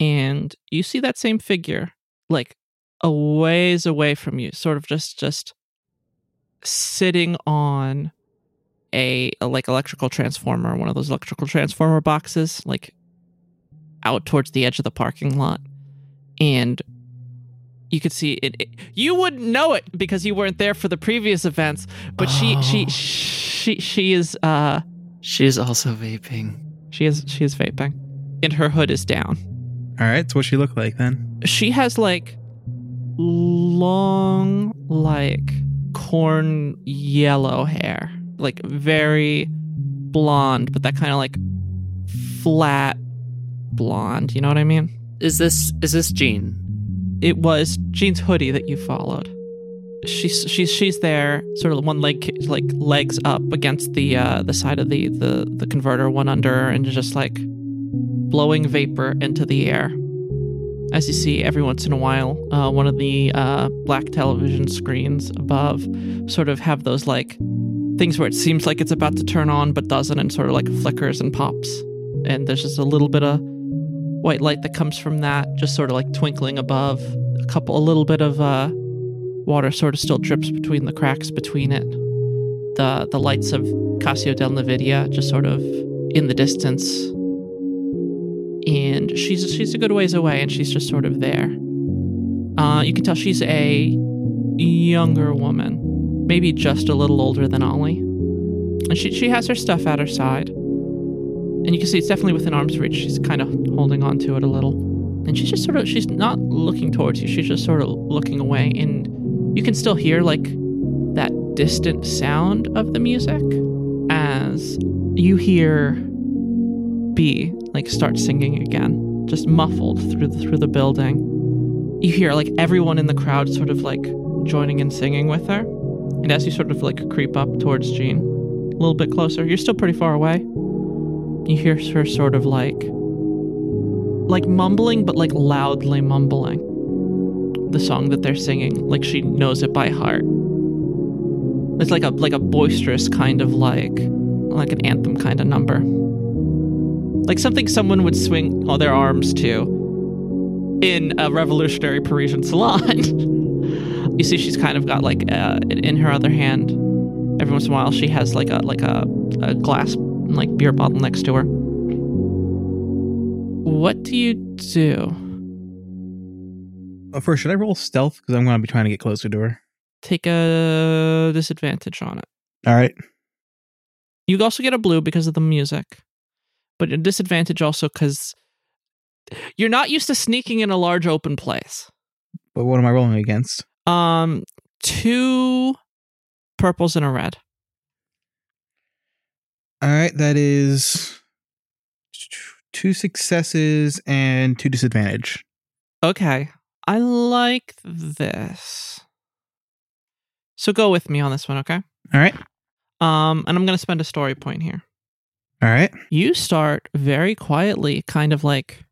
And you see that same figure like a ways away from you, sort of just just sitting on a, a like electrical transformer, one of those electrical transformer boxes, like out towards the edge of the parking lot. And you could see it, it- you wouldn't know it because you weren't there for the previous events but she she Oh. she she is uh She is also vaping. she is she is vaping and her hood is down All right. So what she look like then? she has like long like corn yellow hair like very blonde but that kind of like flat blonde you know what i mean Is this is this Jean? it was Jean's hoodie that you followed. She's she's she's there, sort of one leg like legs up against the uh, the side of the, the the converter, one under, and just like blowing vapor into the air. As you see, every once in a while, uh, one of the uh, black television screens above sort of have those like things where it seems like it's about to turn on but doesn't, and sort of like flickers and pops. And there's just a little bit of white light that comes from that, just sort of like twinkling above. A couple, a little bit of uh, water sort of still drips between the cracks between it. The the lights of Casio del Nvidia just sort of in the distance, and she's she's a good ways away, and she's just sort of there. Uh, you can tell she's a younger woman, maybe just a little older than Ollie, and she she has her stuff at her side. And you can see it's definitely within arm's reach. She's kind of holding on to it a little. And she's just sort of, she's not looking towards you. She's just sort of looking away. And you can still hear like that distant sound of the music as you hear B like start singing again, just muffled through the, through the building. You hear like everyone in the crowd sort of like joining and singing with her. And as you sort of like creep up towards Jean, a little bit closer, you're still pretty far away you hear her sort of like like mumbling but like loudly mumbling the song that they're singing like she knows it by heart it's like a like a boisterous kind of like like an anthem kind of number like something someone would swing all their arms to in a revolutionary parisian salon you see she's kind of got like uh, in her other hand every once in a while she has like a like a, a glass like beer bottle next to her. What do you do? Oh, first, should I roll stealth? Because I'm going to be trying to get closer to her. Take a disadvantage on it. All right. You also get a blue because of the music, but a disadvantage also because you're not used to sneaking in a large open place. But what am I rolling against? Um, two purples and a red. All right. That is two successes and two disadvantage. Okay, I like this. So go with me on this one, okay? All right. Um, and I'm gonna spend a story point here. All right. You start very quietly, kind of like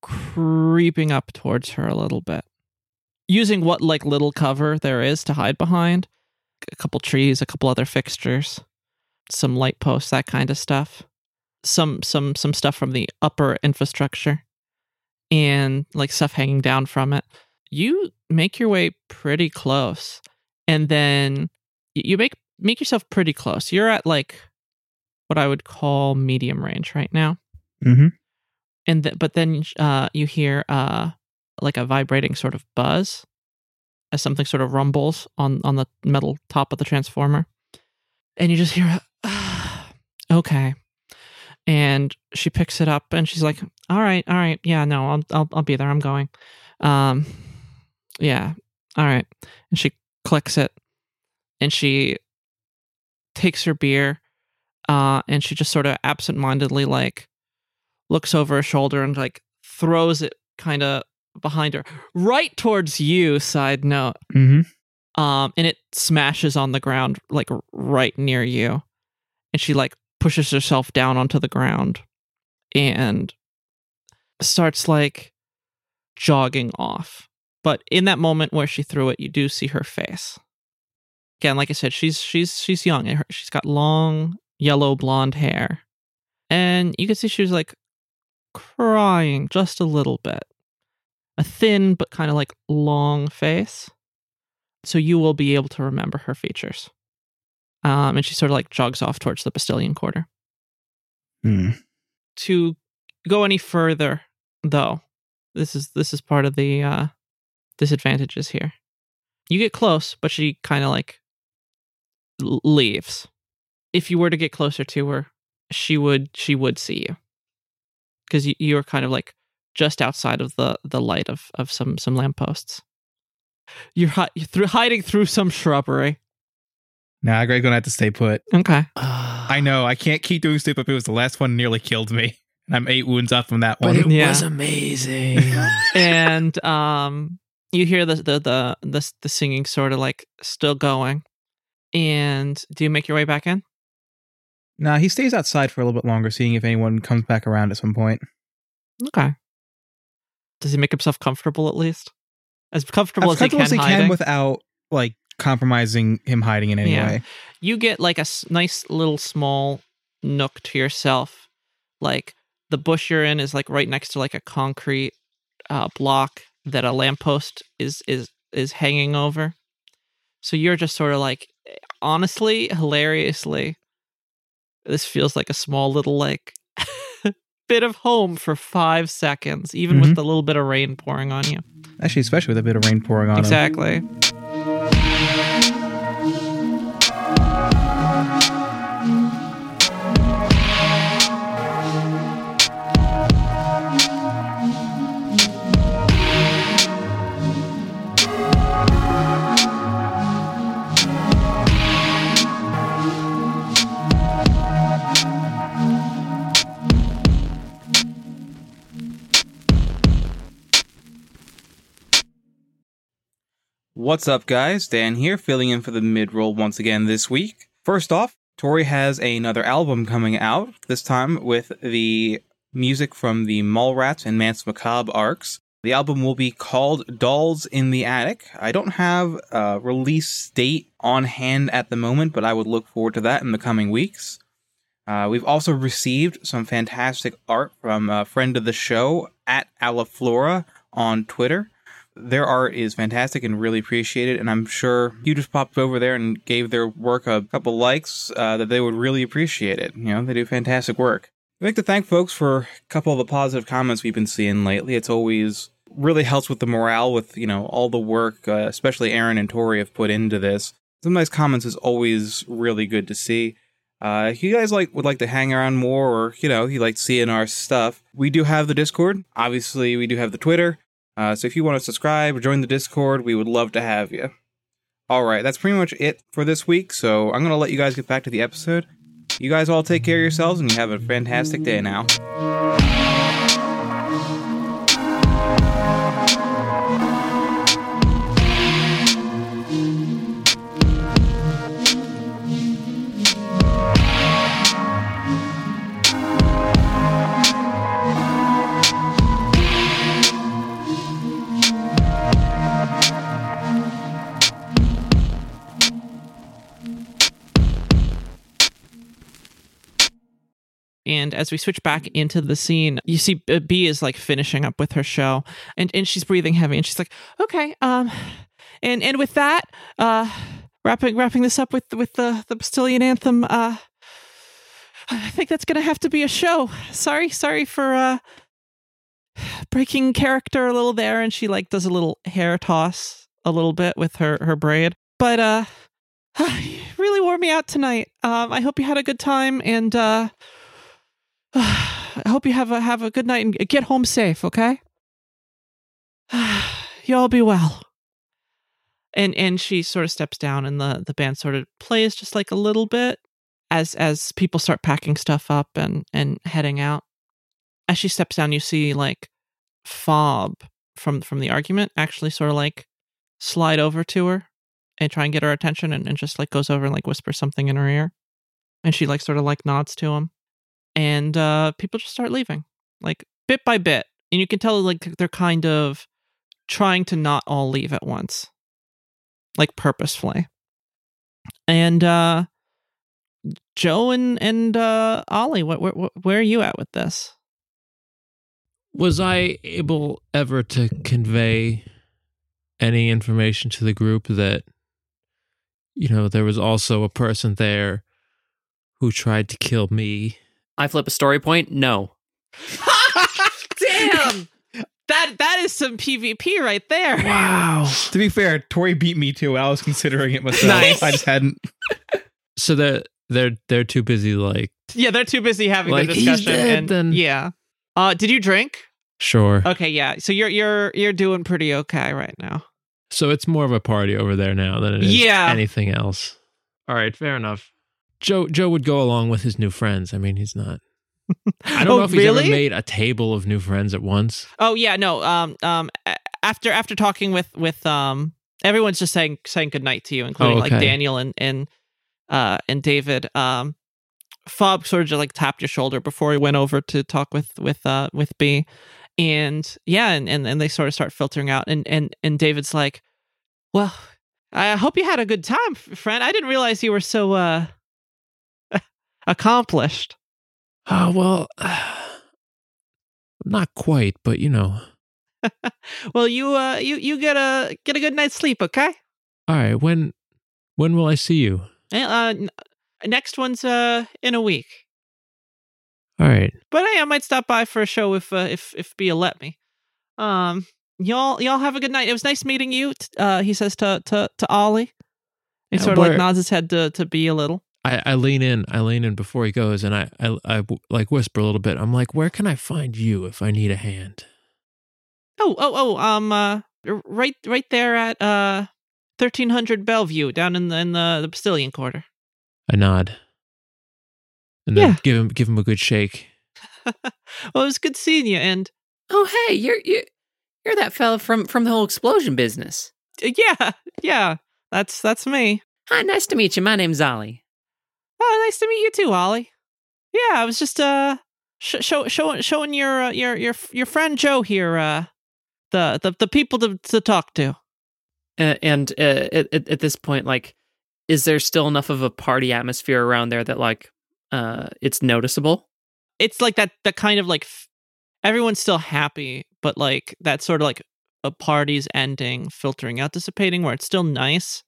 creeping up towards her a little bit, using what like little cover there is to hide behind. A couple trees, a couple other fixtures, some light posts, that kind of stuff. Some some some stuff from the upper infrastructure, and like stuff hanging down from it. You make your way pretty close, and then you make make yourself pretty close. You're at like what I would call medium range right now. Mhm. And th- but then uh, you hear uh, like a vibrating sort of buzz as something sort of rumbles on on the metal top of the transformer, and you just hear, okay. And she picks it up and she's like, "All right, all right, yeah, no, I'll I'll I'll be there. I'm going." Um, yeah, all right. And she clicks it, and she takes her beer uh, and she just sort of absentmindedly like looks over her shoulder and like throws it kind of behind her, right towards you. Side note, Mm-hmm. um, and it smashes on the ground like right near you, and she like pushes herself down onto the ground and starts like jogging off. But in that moment where she threw it, you do see her face. Again, like I said, she's she's she's young. She's got long yellow blonde hair, and you can see she was like crying just a little bit. A thin but kind of like long face. So you will be able to remember her features. Um, and she sort of like jogs off towards the Bastillion Quarter. Hmm. To go any further, though, this is this is part of the uh, disadvantages here. You get close, but she kind of like leaves. If you were to get closer to her, she would she would see you because you, you're kind of like just outside of the the light of of some some lampposts. You're, hi- you're through, hiding through some shrubbery. Nah, Greg gonna have to stay put. Okay. I know. I can't keep doing stay put. It was the last one nearly killed me. And I'm eight wounds up from that But one. it Yeah. was amazing. and um you hear the the the the, the singing sort of like still going and do you make your way back in nah, he stays outside for a little bit longer, seeing if anyone comes back around at some point. okay does he make himself comfortable at least as comfortable As as he can, as he hiding? can without like compromising him hiding in any Yeah. way. you get like a s- nice little small nook to yourself like the bush you're in is like right next to like a concrete uh, block that a lamppost is is is hanging over so you're just sort of like honestly hilariously this feels like a small little like bit of home for five seconds even with Mhm. the little bit of rain pouring on you Actually, especially with a bit of rain pouring on him. What's up, guys? Dan here, filling in for the mid roll once again this week. First off, Tori has another album coming out, this time with the music from the Mallrats and Mance Macabre arcs. The album will be called Dolls in the Attic. I don't have a release date on hand at the moment, but I would look forward to that in the coming weeks. Uh, we've also received some fantastic art from a friend of the show at Alaflora on Twitter their art is fantastic and really appreciated. And I'm sure you just popped over there and gave their work a couple likes uh, that they would really appreciate it. You know, they do fantastic work. I'd like to thank folks for a couple of the positive comments we've been seeing lately. It's always really helps with the morale with, you know, all the work, uh, especially Aaron and Tori have put into this. Some nice comments is always really good to see. Uh, if you guys like would like to hang around more, or you know, you like seeing our stuff, we do have the Discord. Obviously, we do have the Twitter. Uh, so if you want to subscribe or join the Discord, we would love to have you. All right, that's pretty much it for this week. So I'm gonna let you guys get back to the episode. You guys all take care of yourselves, and you have a fantastic day now. And as we switch back into the scene, you see B- B is like finishing up with her show, and and she's breathing heavy, and she's like, "Okay, um, and and with that, uh, wrapping wrapping this up with with the the Bastillion anthem, uh, I think that's gonna have to be a show. Sorry, sorry for uh breaking character a little there." And she like does a little hair toss a little bit with her her braid, but uh, really wore me out tonight. Um, I hope you had a good time, and uh. I hope you have a have a good night and get home safe, okay? you all be well. And and she sort of steps down and the the band sort of plays just like a little bit as as people start packing stuff up and and heading out. As she steps down, you see like Fob from from the argument actually sort of like slide over to her and try and get her attention and, and just like goes over and like whispers something in her ear. And she like sort of like nods to him and uh, people just start leaving, like bit by bit, and you can tell like they're kind of trying to not all leave at once, like purposefully. And uh, Joe and and uh, Ollie, what, where, where where are you at with this? Was I able ever to convey any information to the group that, you know, there was also a person there who tried to kill me? I flip a story point. No. Damn, that that is some PvP right there. Wow. To be fair, Tori beat me too. I was considering it myself. Nice. I just hadn't. So they're they're they're too busy like Yeah, they're too busy having Like, the he's discussion. dead, and then- yeah. Uh, did you drink? sure. Okay, yeah. So you're you're you're doing pretty okay right now. So it's more of a party over there now than it is Yeah. anything else. All right, fair enough. Joe Joe would go along with his new friends. I mean, he's not. I don't oh, know if he's really? ever made a table of new friends at once. Oh yeah, no. Um, um. After after talking with with um, everyone's just saying saying goodnight to you, including Oh, like. Daniel and and uh and David. Um, Fob sort of just like tapped your shoulder before he went over to talk with with uh with B, and yeah, and and, and they sort of start filtering out, and and and David's like, well, I hope you had a good time, friend. I didn't realize you were so uh accomplished. Oh well, not quite, but you know. Well, you uh you you get a get a good night's sleep, okay? All right, when when will I see you? Eh, Uh, next one's uh in a week. All right. But hey, I might stop by for a show if uh, if if Bia let me. Um, y'all y'all have a good night. It was nice meeting you. t- Uh, he says to to to Ollie. He Uh, sort of like nods his head to to Bia a little. I, I lean in. I lean in before he goes, and I, I I like whisper a little bit. I'm like, "Where can I find you if I need a hand?" Oh oh oh um uh right right there at uh thirteen hundred Bellevue down in the in the the Bastillion Quarter. I nod, and then Yeah. give him give him a good shake. well, it was good seeing you, and Oh, hey, you're you you're that fella from from the whole explosion business. uh, yeah yeah that's that's me. Hi, nice to meet you. My name's Ollie. Oh, nice to meet you too, Ollie. Yeah, I was just uh sh- show, show, showing your uh, your your your friend Joe here uh the the, the people to to talk to. Uh, and uh, at, at at this point, like, is there still enough of a party atmosphere around there that like uh it's noticeable? It's like that that kind of like f- everyone's still happy, but like that sort of like a party's ending, filtering out, dissipating, where it's still nice,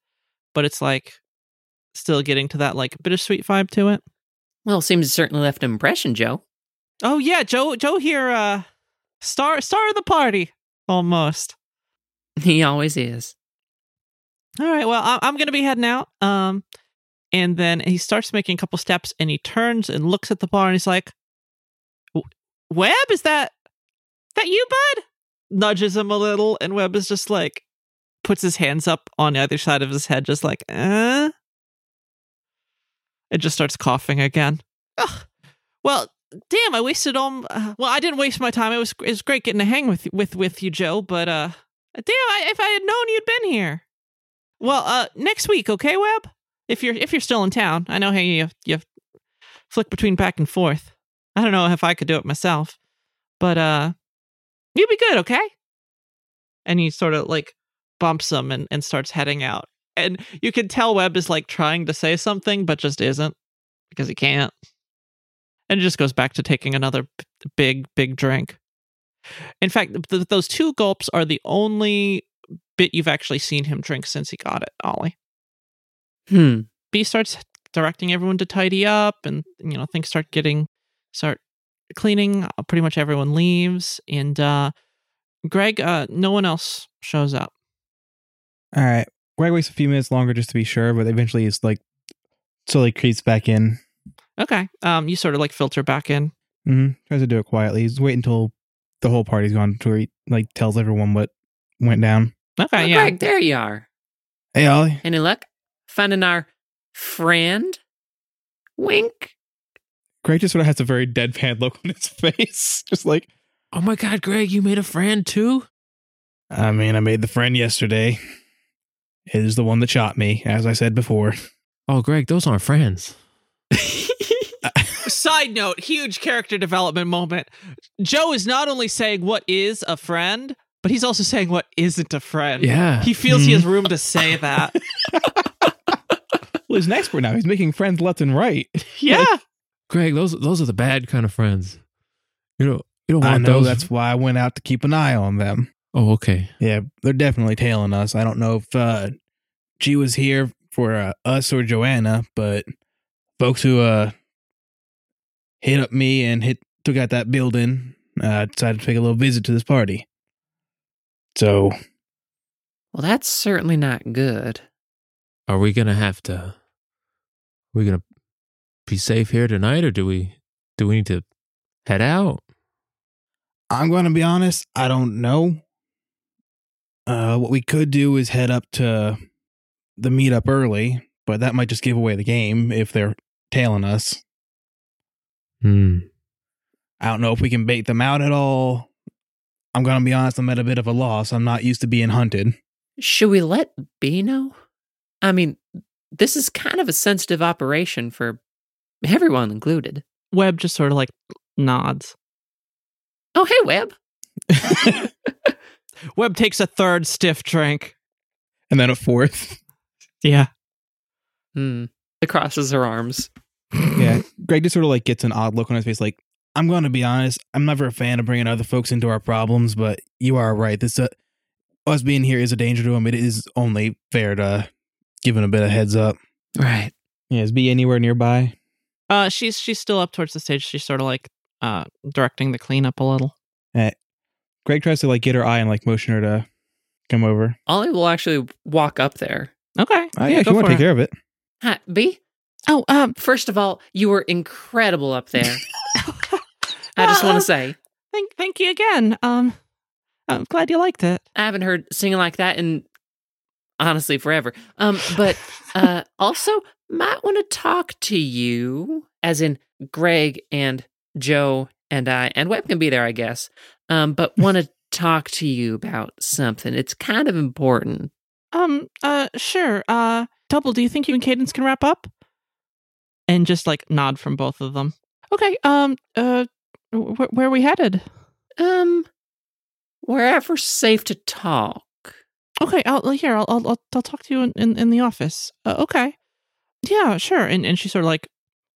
but it's like still getting to that like bittersweet vibe to it. Well, seems it certainly left an impression, Joe. Oh yeah, Joe Joe here uh star star of the party almost. He always is. All right. Well, I- I'm going to be heading out. Um, and then he starts making a couple steps, and he turns and looks at the bar, and he's like, "W- "Webb, is that that you, bud?" Nudges him a little, and Webb is just like, puts his hands up on either side of his head, just like, "Uh." It just starts coughing again. Ugh. Well, damn! I wasted all. Uh, well, I didn't waste my time. It was it was great getting to hang with with with you, Joe. But uh, damn! I, if I had known you'd been here. Well, uh, next week, okay, Webb? If you're if you're still in town, I know how you you flick between back and forth. I don't know if I could do it myself, but uh, you'd be good, okay? And he sort of like bumps him and and starts heading out, and you can tell Webb is like trying to say something, but just isn't because he can't, and it just goes back to taking another big big drink. In fact, th- those two gulps are the only bit you've actually seen him drink since he got it, Ollie. Hmm. B starts directing everyone to tidy up and you know things start getting start cleaning uh, pretty much everyone leaves and uh greg uh no one else shows up All right. Greg waits a few minutes longer just to be sure, but eventually it's like slowly creeps back in. okay um you sort of like filter back in Mm-hmm. Tries to do it quietly. He's waiting until the whole party's gone to where he like tells everyone what went down. okay Oh, yeah Greg, there you are. Hey Ollie. Any luck? Finding our friend? Wink. Greg just sort of has a very deadpan look on his face. just like Oh my God, Greg, you made a friend too? I mean, I made the friend yesterday. It is the one that shot me, as I said before. Oh, Greg, those aren't friends. side note huge character development moment joe is not only saying what is a friend but he's also saying what isn't a friend Yeah. he feels he has hmm. room to say that Well, he's an expert now. He's making friends left and right. Yeah. Greg, those those are the bad kind of friends. You know, you don't want I know those. that's why I went out to keep an eye on them. Oh, okay. Yeah, they're definitely tailing us. I don't know if uh, she was here for uh, us or Joanna, but folks who uh, hit up me and hit took out that building uh, decided to take a little visit to this party. So Well, that's certainly not good. Are we gonna have to? Are we gonna be safe here tonight, or do we do we need to head out? I'm going to be honest. I don't know. Uh, what we could do is head up to the meetup early, but that might just give away the game if they're tailing us. Hmm. I don't know if we can bait them out at all. I'm going to be honest, I'm at a bit of a loss. I'm not used to being hunted. Should we let B know? I mean, this is kind of a sensitive operation for everyone included. Webb just sort of like nods. Oh, hey, Webb. Webb takes a third stiff drink. and then a fourth. Yeah. Hmm. It crosses her arms. yeah. Greg just sort of like gets an odd look on his face like, I'm going to be honest, I'm never a fan of bringing other folks into our problems, but you are right. This, uh, us being here is a danger to him. It is only fair to give him a bit of heads up. Right. Yeah, is B anywhere nearby? Uh, she's she's still up towards the stage. She's sort of like uh directing the cleanup a little. Greg tries to like get her eye and like motion her to come over. Ollie will actually walk up there. Okay. Uh, yeah, if go you want to take care of it. Hi, B. Oh, um, First of all, you were incredible up there. I just want Uh, to say, thank thank you again. Um, I'm glad you liked it. I haven't heard singing like that in honestly forever. Um, but uh, also might want to talk to you, as in Greg and Joe and I, and Webb can be there, I guess. Um, but want to talk to you about something. It's kind of important. Um, uh, sure. Uh, Double, do you think you and Cadence can wrap up? And just like nod from both of them. Okay. Um. Uh. Wh- where are we headed? Um, wherever safe to talk. Okay. I'll here. I'll I'll I'll, I'll talk to you in in, in the office. Uh, okay. Yeah. Sure. And and she sort of like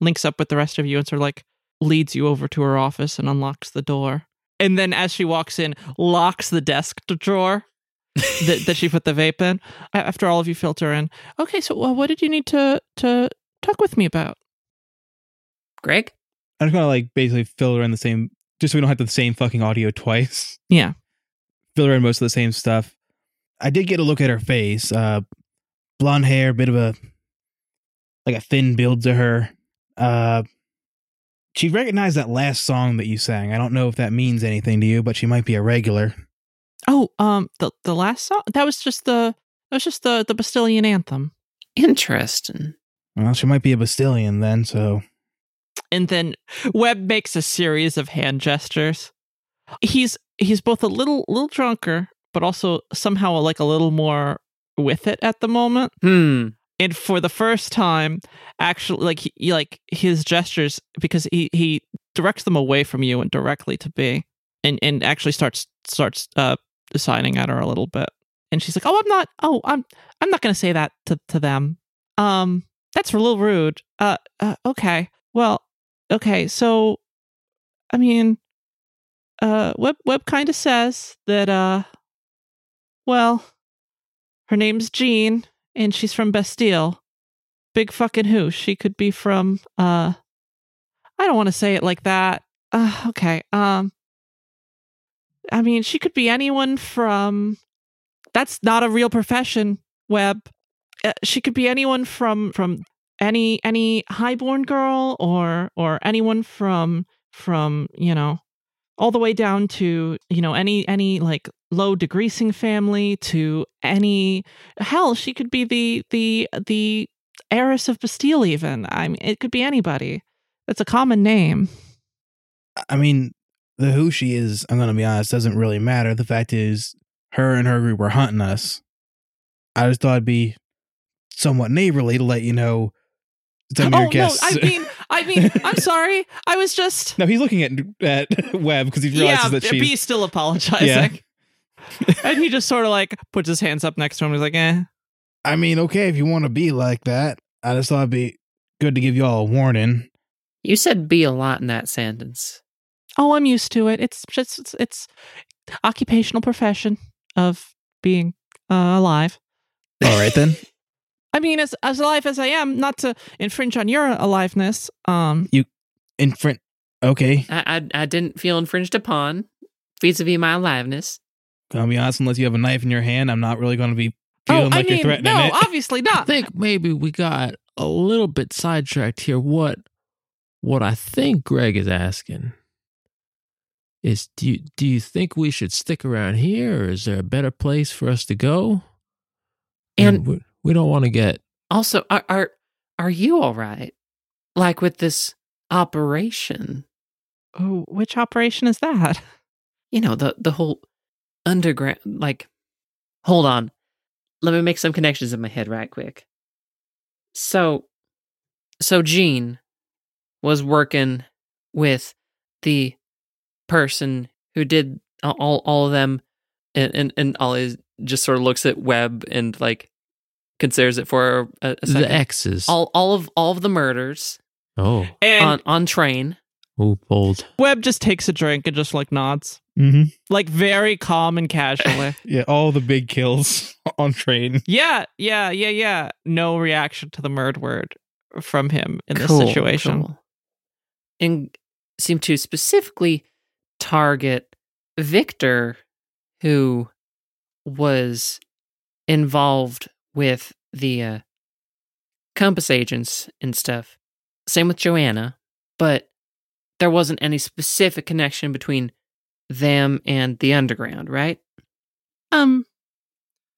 links up with the rest of you and sort of like leads you over to her office and unlocks the door. And then as she walks in, locks the desk drawer that, that she put the vape in. After all of you filter in. Okay. So uh, what did you need to to talk with me about? Greg? I'm just gonna like basically fill her in the same, just so we don't have the same fucking audio twice. Yeah. Fill her in most of the same stuff. I did get a look at her face. Uh, blonde hair, bit of a like a thin build to her. Uh, she recognized that last song that you sang. I don't know if that means anything to you, but she might be a regular. Oh, um, the the last song that was just the that was just the the Bastilian anthem. Interesting. Well, she might be a Bastillion then. So And then Webb makes a series of hand gestures. He's he's both a little little drunker, but also somehow like a little more with it at the moment. Hmm. And for the first time, actually, like he, like his gestures, because he he directs them away from you and directly to B, and and actually starts starts uh deciding at her a little bit. And she's like, "Oh, I'm not. Oh, I'm I'm not going to say that to to them. Um, that's a little rude. Uh, uh okay. Well, okay. So, I mean, uh, Webb Webb kind of says that. Uh, well, her name's Jean, and she's from Bastille. Big fucking who? She could be from. Uh, I don't want to say it like that. Uh, okay. Um, I mean, she could be anyone from. That's not a real profession, Webb. Uh, she could be anyone from from any any highborn girl or or anyone from from you know all the way down to you know any any like low degreasing family to any hell she could be the the the heiress of Bastille even I mean it could be anybody that's a common name I mean, the who she is, I'm gonna be honest, doesn't really matter. The fact is, her and her group were hunting us. I just thought it'd be somewhat neighborly to let you know some of oh your guests. no I mean I mean I'm sorry I was just no, he's looking at at Webb because he realizes yeah that she's. Still apologizing and he just sort of like puts his hands up next to him he's like eh I mean, okay, if you want to be like that, I just thought it'd be good to give you all a warning. You said be a lot in that sentence. Oh, I'm used to it. It's just it's, it's occupational profession of being uh, alive. All right then. I mean, as as alive as I am, not to infringe on your aliveness. Um, you infringe. Okay. I I, I didn't feel infringed upon vis-a-vis my aliveness. I'll be honest. Unless you have a knife in your hand, I'm not really going to be feeling oh, like I you're mean, threatening no, it. obviously not. I think maybe we got a little bit sidetracked here. What what I think Greg is asking is do you, do you think we should stick around here or is there a better place for us to go? And- we, we don't want to get Also, are are are you all right? Like with this operation? Oh, which operation is that? You know, the the whole underground like hold on. Let me make some connections in my head right quick. So so Jean was working with the person who did all all of them and and, and Ollie just sort of looks at Webb and like considers it for a, a second. the X's. all all of all of the murders oh, And on on train. oh, bold. Webb just takes a drink and just like nods, hmm like very calm and casually. Yeah, all the big kills on train. yeah, yeah, yeah, yeah. No reaction to the murd word from him in this situation. cool. And seem to specifically target Victor, who was involved with the uh, compass agents and stuff. Same with Joanna, but there wasn't any specific connection between them and the underground, right? Um,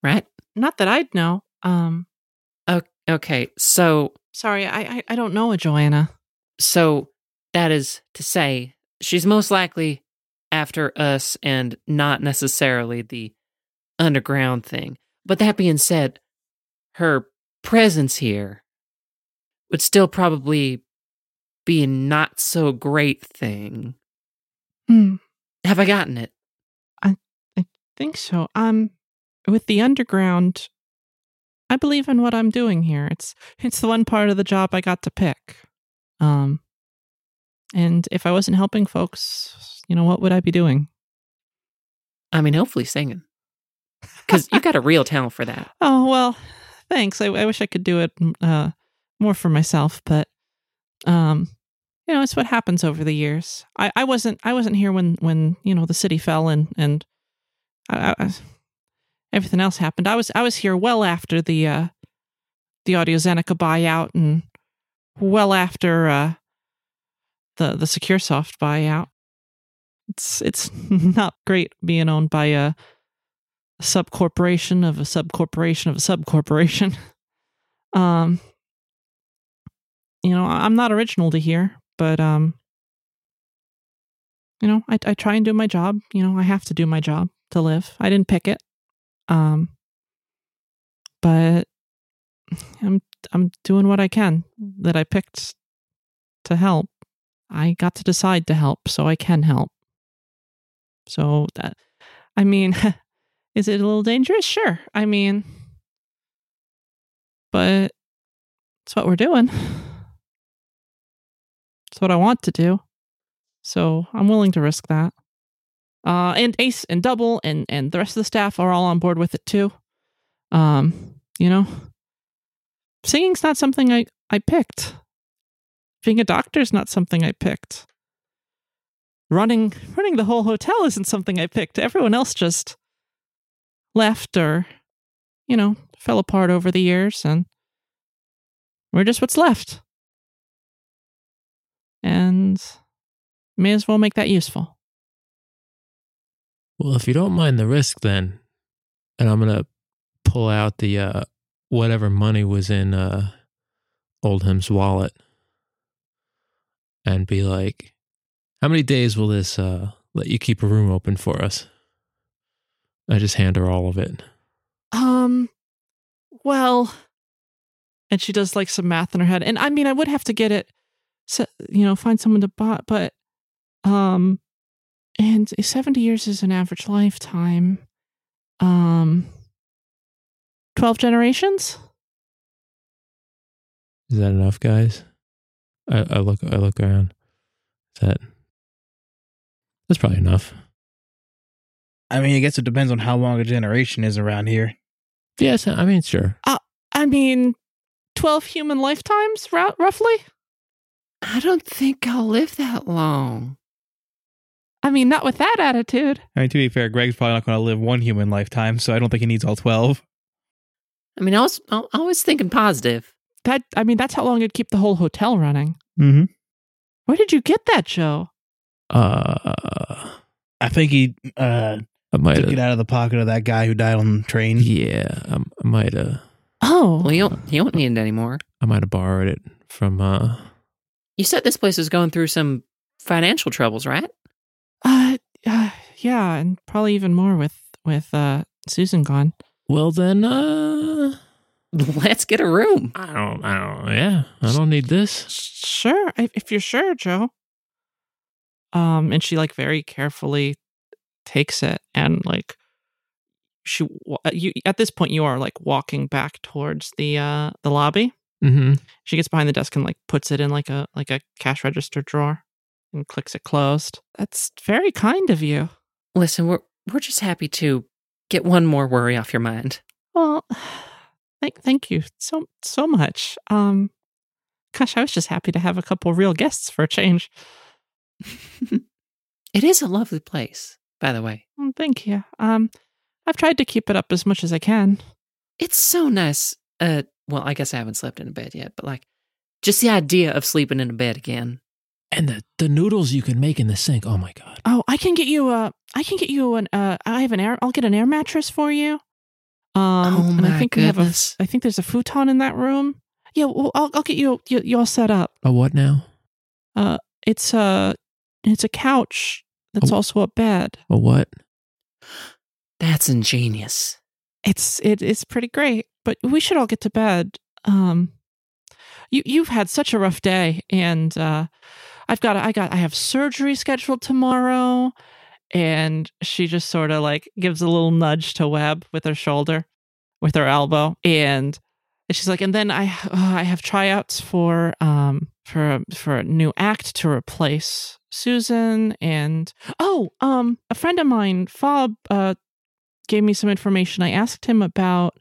Right? not that I'd know. Um, Okay, so sorry, I I, I don't know a Joanna. So that is to say, she's most likely after us and not necessarily the underground thing. But that being said, her presence here would still probably be a not so great thing. Hmm. Have I gotten it? I, I think so. Um, with the underground, I believe in what I'm doing here. It's it's the one part of the job I got to pick. Um, and if I wasn't helping folks, you know, what would I be doing? I mean, hopefully singing. Because you got a real talent for that. Oh well, thanks. I, I wish I could do it uh, more for myself, but um, you know, it's what happens over the years. I, I wasn't I wasn't here when when you know the city fell and and I, I, everything else happened. I was I was here well after the uh, the Audio Zeneca buyout and well after uh, the the SecureSoft buyout. It's it's not great being owned by a sub corporation of a sub corporation of a sub corporation. Um, you know, I'm not original to here, but um, you know, I I try and do my job. You know, I have to do my job to live. I didn't pick it, um, but I'm I'm doing what I can that I picked to help. I got to decide to help, so I can help. So that, I mean, is it a little dangerous? Sure. I mean, but it's what we're doing. It's what I want to do. So I'm willing to risk that. Uh, and Ace and Double and and the rest of the staff are all on board with it too. Um, you know, singing's not something I I picked. Being a doctor's not something I picked. Running running the whole hotel isn't something I picked. Everyone else just left or you know, fell apart over the years and we're just what's left. And may as well make that useful. Well, if you don't mind the risk, then, and I'm gonna pull out the uh, whatever money was in uh, Oldham's wallet, and be like, "How many days will this uh, let you keep a room open for us?" I just hand her all of it. Um, well, and she does like some math in her head. And I mean, I would have to get it, so, you know, find someone to buy, but, um, and 70 years is an average lifetime. Um, 12 generations? Is that enough, guys? I, I look. I look around. Is that? That's probably enough. I mean, I guess it depends on how long a generation is around here. Yes, I mean, sure. I mean, 12 human lifetimes, rou- roughly? I don't think I'll live that long. I mean, not with that attitude. I mean, to be fair, Greg's probably not going to live one human lifetime, so I don't think he needs all 12. I mean, I was I I was thinking positive. That I mean, that's how long it'd keep the whole hotel running. Mm-hmm. Where did you get that, Joe? Uh, I think he uh, I might took it out of the pocket of that guy who died on the train. Yeah, I, I might have. Oh, Well, you don't you don't need it anymore. I might have borrowed it from. uh You said this place is going through some financial troubles, right? uh, uh, yeah, and probably even more with with uh Susan gone. Well, then, uh Let's get a room. I don't. I don't. Yeah, I don't need this. Sure, if if you're sure, Joe. Um, and she like very carefully takes it and like she wa- you at this point you are like walking back towards the uh the lobby. Mm-hmm. She gets behind the desk and like puts it in like a like a cash register drawer and clicks it closed. That's very kind of you. Listen, we're we're just happy to get one more worry off your mind. Well, thank thank you so so much. Um, gosh, I was just happy to have a couple real guests for a change. it is a lovely place, by the way. Mm, Thank you. Um, I've tried to keep it up as much as I can. It's so nice. Uh, well, I guess I haven't slept in a bed yet, but like, just the idea of sleeping in a bed again. And the the noodles you can make in the sink. Oh my god. Oh, I can get you a. I can get you an. Uh, I have an air. I'll get an air mattress for you. Um, oh and my I think goodness! we have a. I think there's a futon in that room. Yeah, well, I'll I'll get you you, you all set up. A what now? Uh, it's a it's a couch that's Oh. also a bed. A what? That's ingenious. It's it it's pretty great, but we should all get to bed. Um, you you've had such a rough day, and uh, I've got I got I have surgery scheduled tomorrow, and she just sort of like gives a little nudge to Webb with her shoulder, with her elbow, and she's like, and then I uh, I have tryouts for um for for a new act to replace Susan, and oh um a friend of mine, Fob, uh gave me some information. I asked him about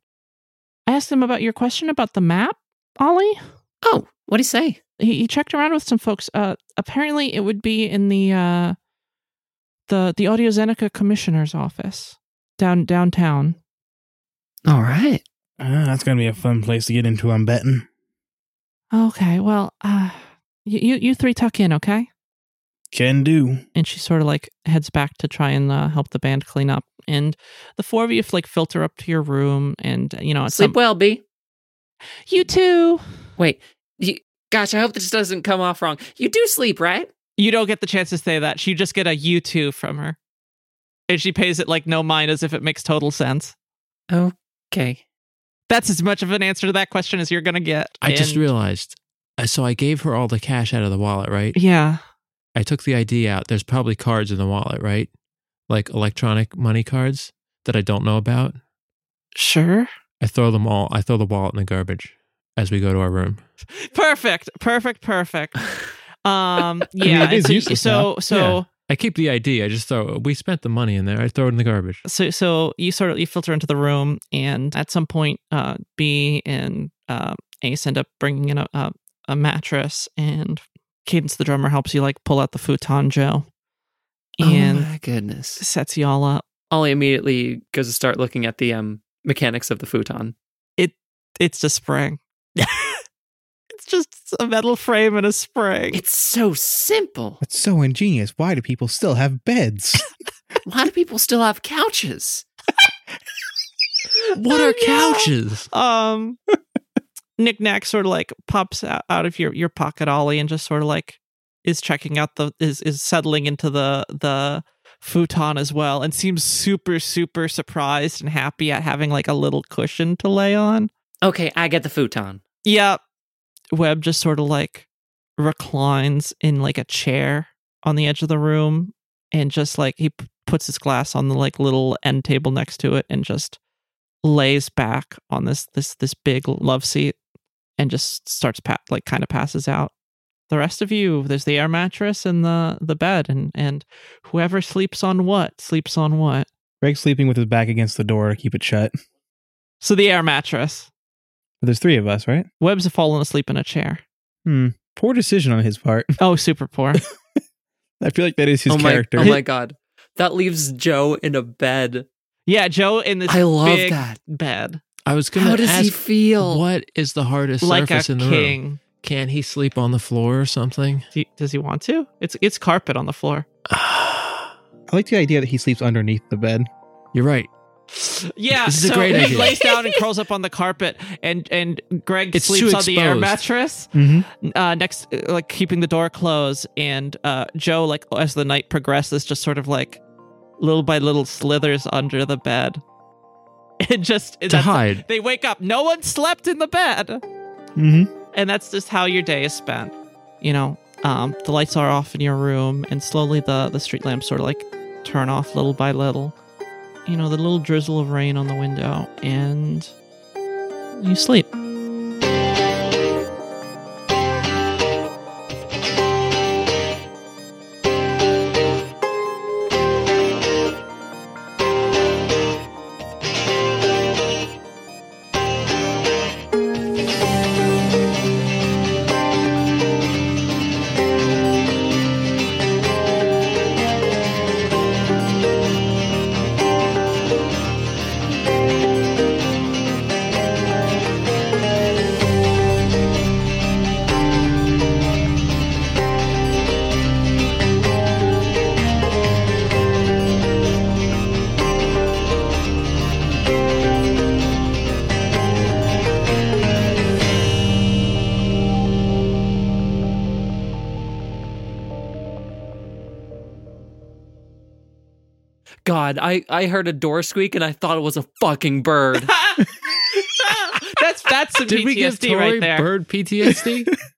I asked him about your question about the map, Ollie. Oh, what'd he say? He, he checked around with some folks. Uh, apparently, it would be in the uh, the the Audio Zeneca commissioner's office down downtown. All right. Uh, that's going to be a fun place to get into, I'm betting. Okay, well, uh, you you, you three tuck in, okay? Can do. And she sort of like heads back to try and uh, help the band clean up. And the four of you like filter up to your room, and you know, Sleep some, well, B. you too. Wait. You, gosh, I hope this doesn't come off wrong. You do sleep, right? You don't get the chance to say that. You just get a you too from her. And she pays it like no mind as if it makes total sense. Okay. That's as much of an answer to that question as you're going to get. I just realized. uh, So I gave her all the cash out of the wallet, right? Yeah. I took the ID out. There's probably cards in the wallet, right? Like electronic money cards that I don't know about. Sure. I throw them all. I throw the wallet in the garbage as we go to our room. Perfect. Perfect. Perfect. Um, yeah. it is and so, useless so, now. so, Yeah. I keep the ID. I just throw. We spent the money in there. I throw it in the garbage. so, so you sort of you filter into the room, and at some point, uh, B and uh, Ace end up bringing in a, a a mattress, and Cadence the drummer helps you like pull out the futon, Joe, and oh my goodness. sets you all up. Ollie immediately goes to start looking at the um mechanics of the futon. It It's a spring. it's just a metal frame and a spring. It's so simple. It's so ingenious. Why do people still have beds? Why do people still have couches? What are couches? um Nick Nack sort of like pops out, out of your your pocket ollie and just sort of like is checking out the is is settling into the the futon as well and seems super super surprised and happy at having like a little cushion to lay on. Okay, I get the futon. Yep. Webb just sort of like reclines in like a chair on the edge of the room and just like he p- puts his glass on the like little end table next to it and just lays back on this this this big love seat and just starts pat like kind of passes out. The rest of you, there's the air mattress and the the bed, and and whoever sleeps on what sleeps on what. Greg's sleeping with his back against the door to keep it shut. So the air mattress. But there's three of us, right? Webb's fallen asleep in a chair. Hmm. Poor decision on his part. Oh, super poor. I feel like that is his oh my, character. oh my god, that leaves Joe in a bed. yeah, Joe in this I love big that. bed, I was going to. How to does he feel? what is the hardest like a surface in the room? King. Can he sleep on the floor or something? Do you- does he want to? It's it's carpet on the floor. I like the idea that he sleeps underneath the bed. You're right. Yeah, This is a so great he idea. lays down and curls up on the carpet, and and Greg It's sleeps too on the air exposed. mattress Mm-hmm. uh, next, uh, like keeping the door closed. And uh, Joe, like as the night progresses, just sort of like little by little slithers under the bed. It just To that's- hide. They wake up. No one slept in the bed, Mm-hmm. And that's just how your day is spent. You know, um, the lights are off in your room, and slowly the the street lamps sort of like turn off little by little. You know, the little drizzle of rain on the window, and you sleep. I I heard a door squeak and I thought it was a fucking bird. that's that's some Did we give PTSD Tori right there. bird PTSD?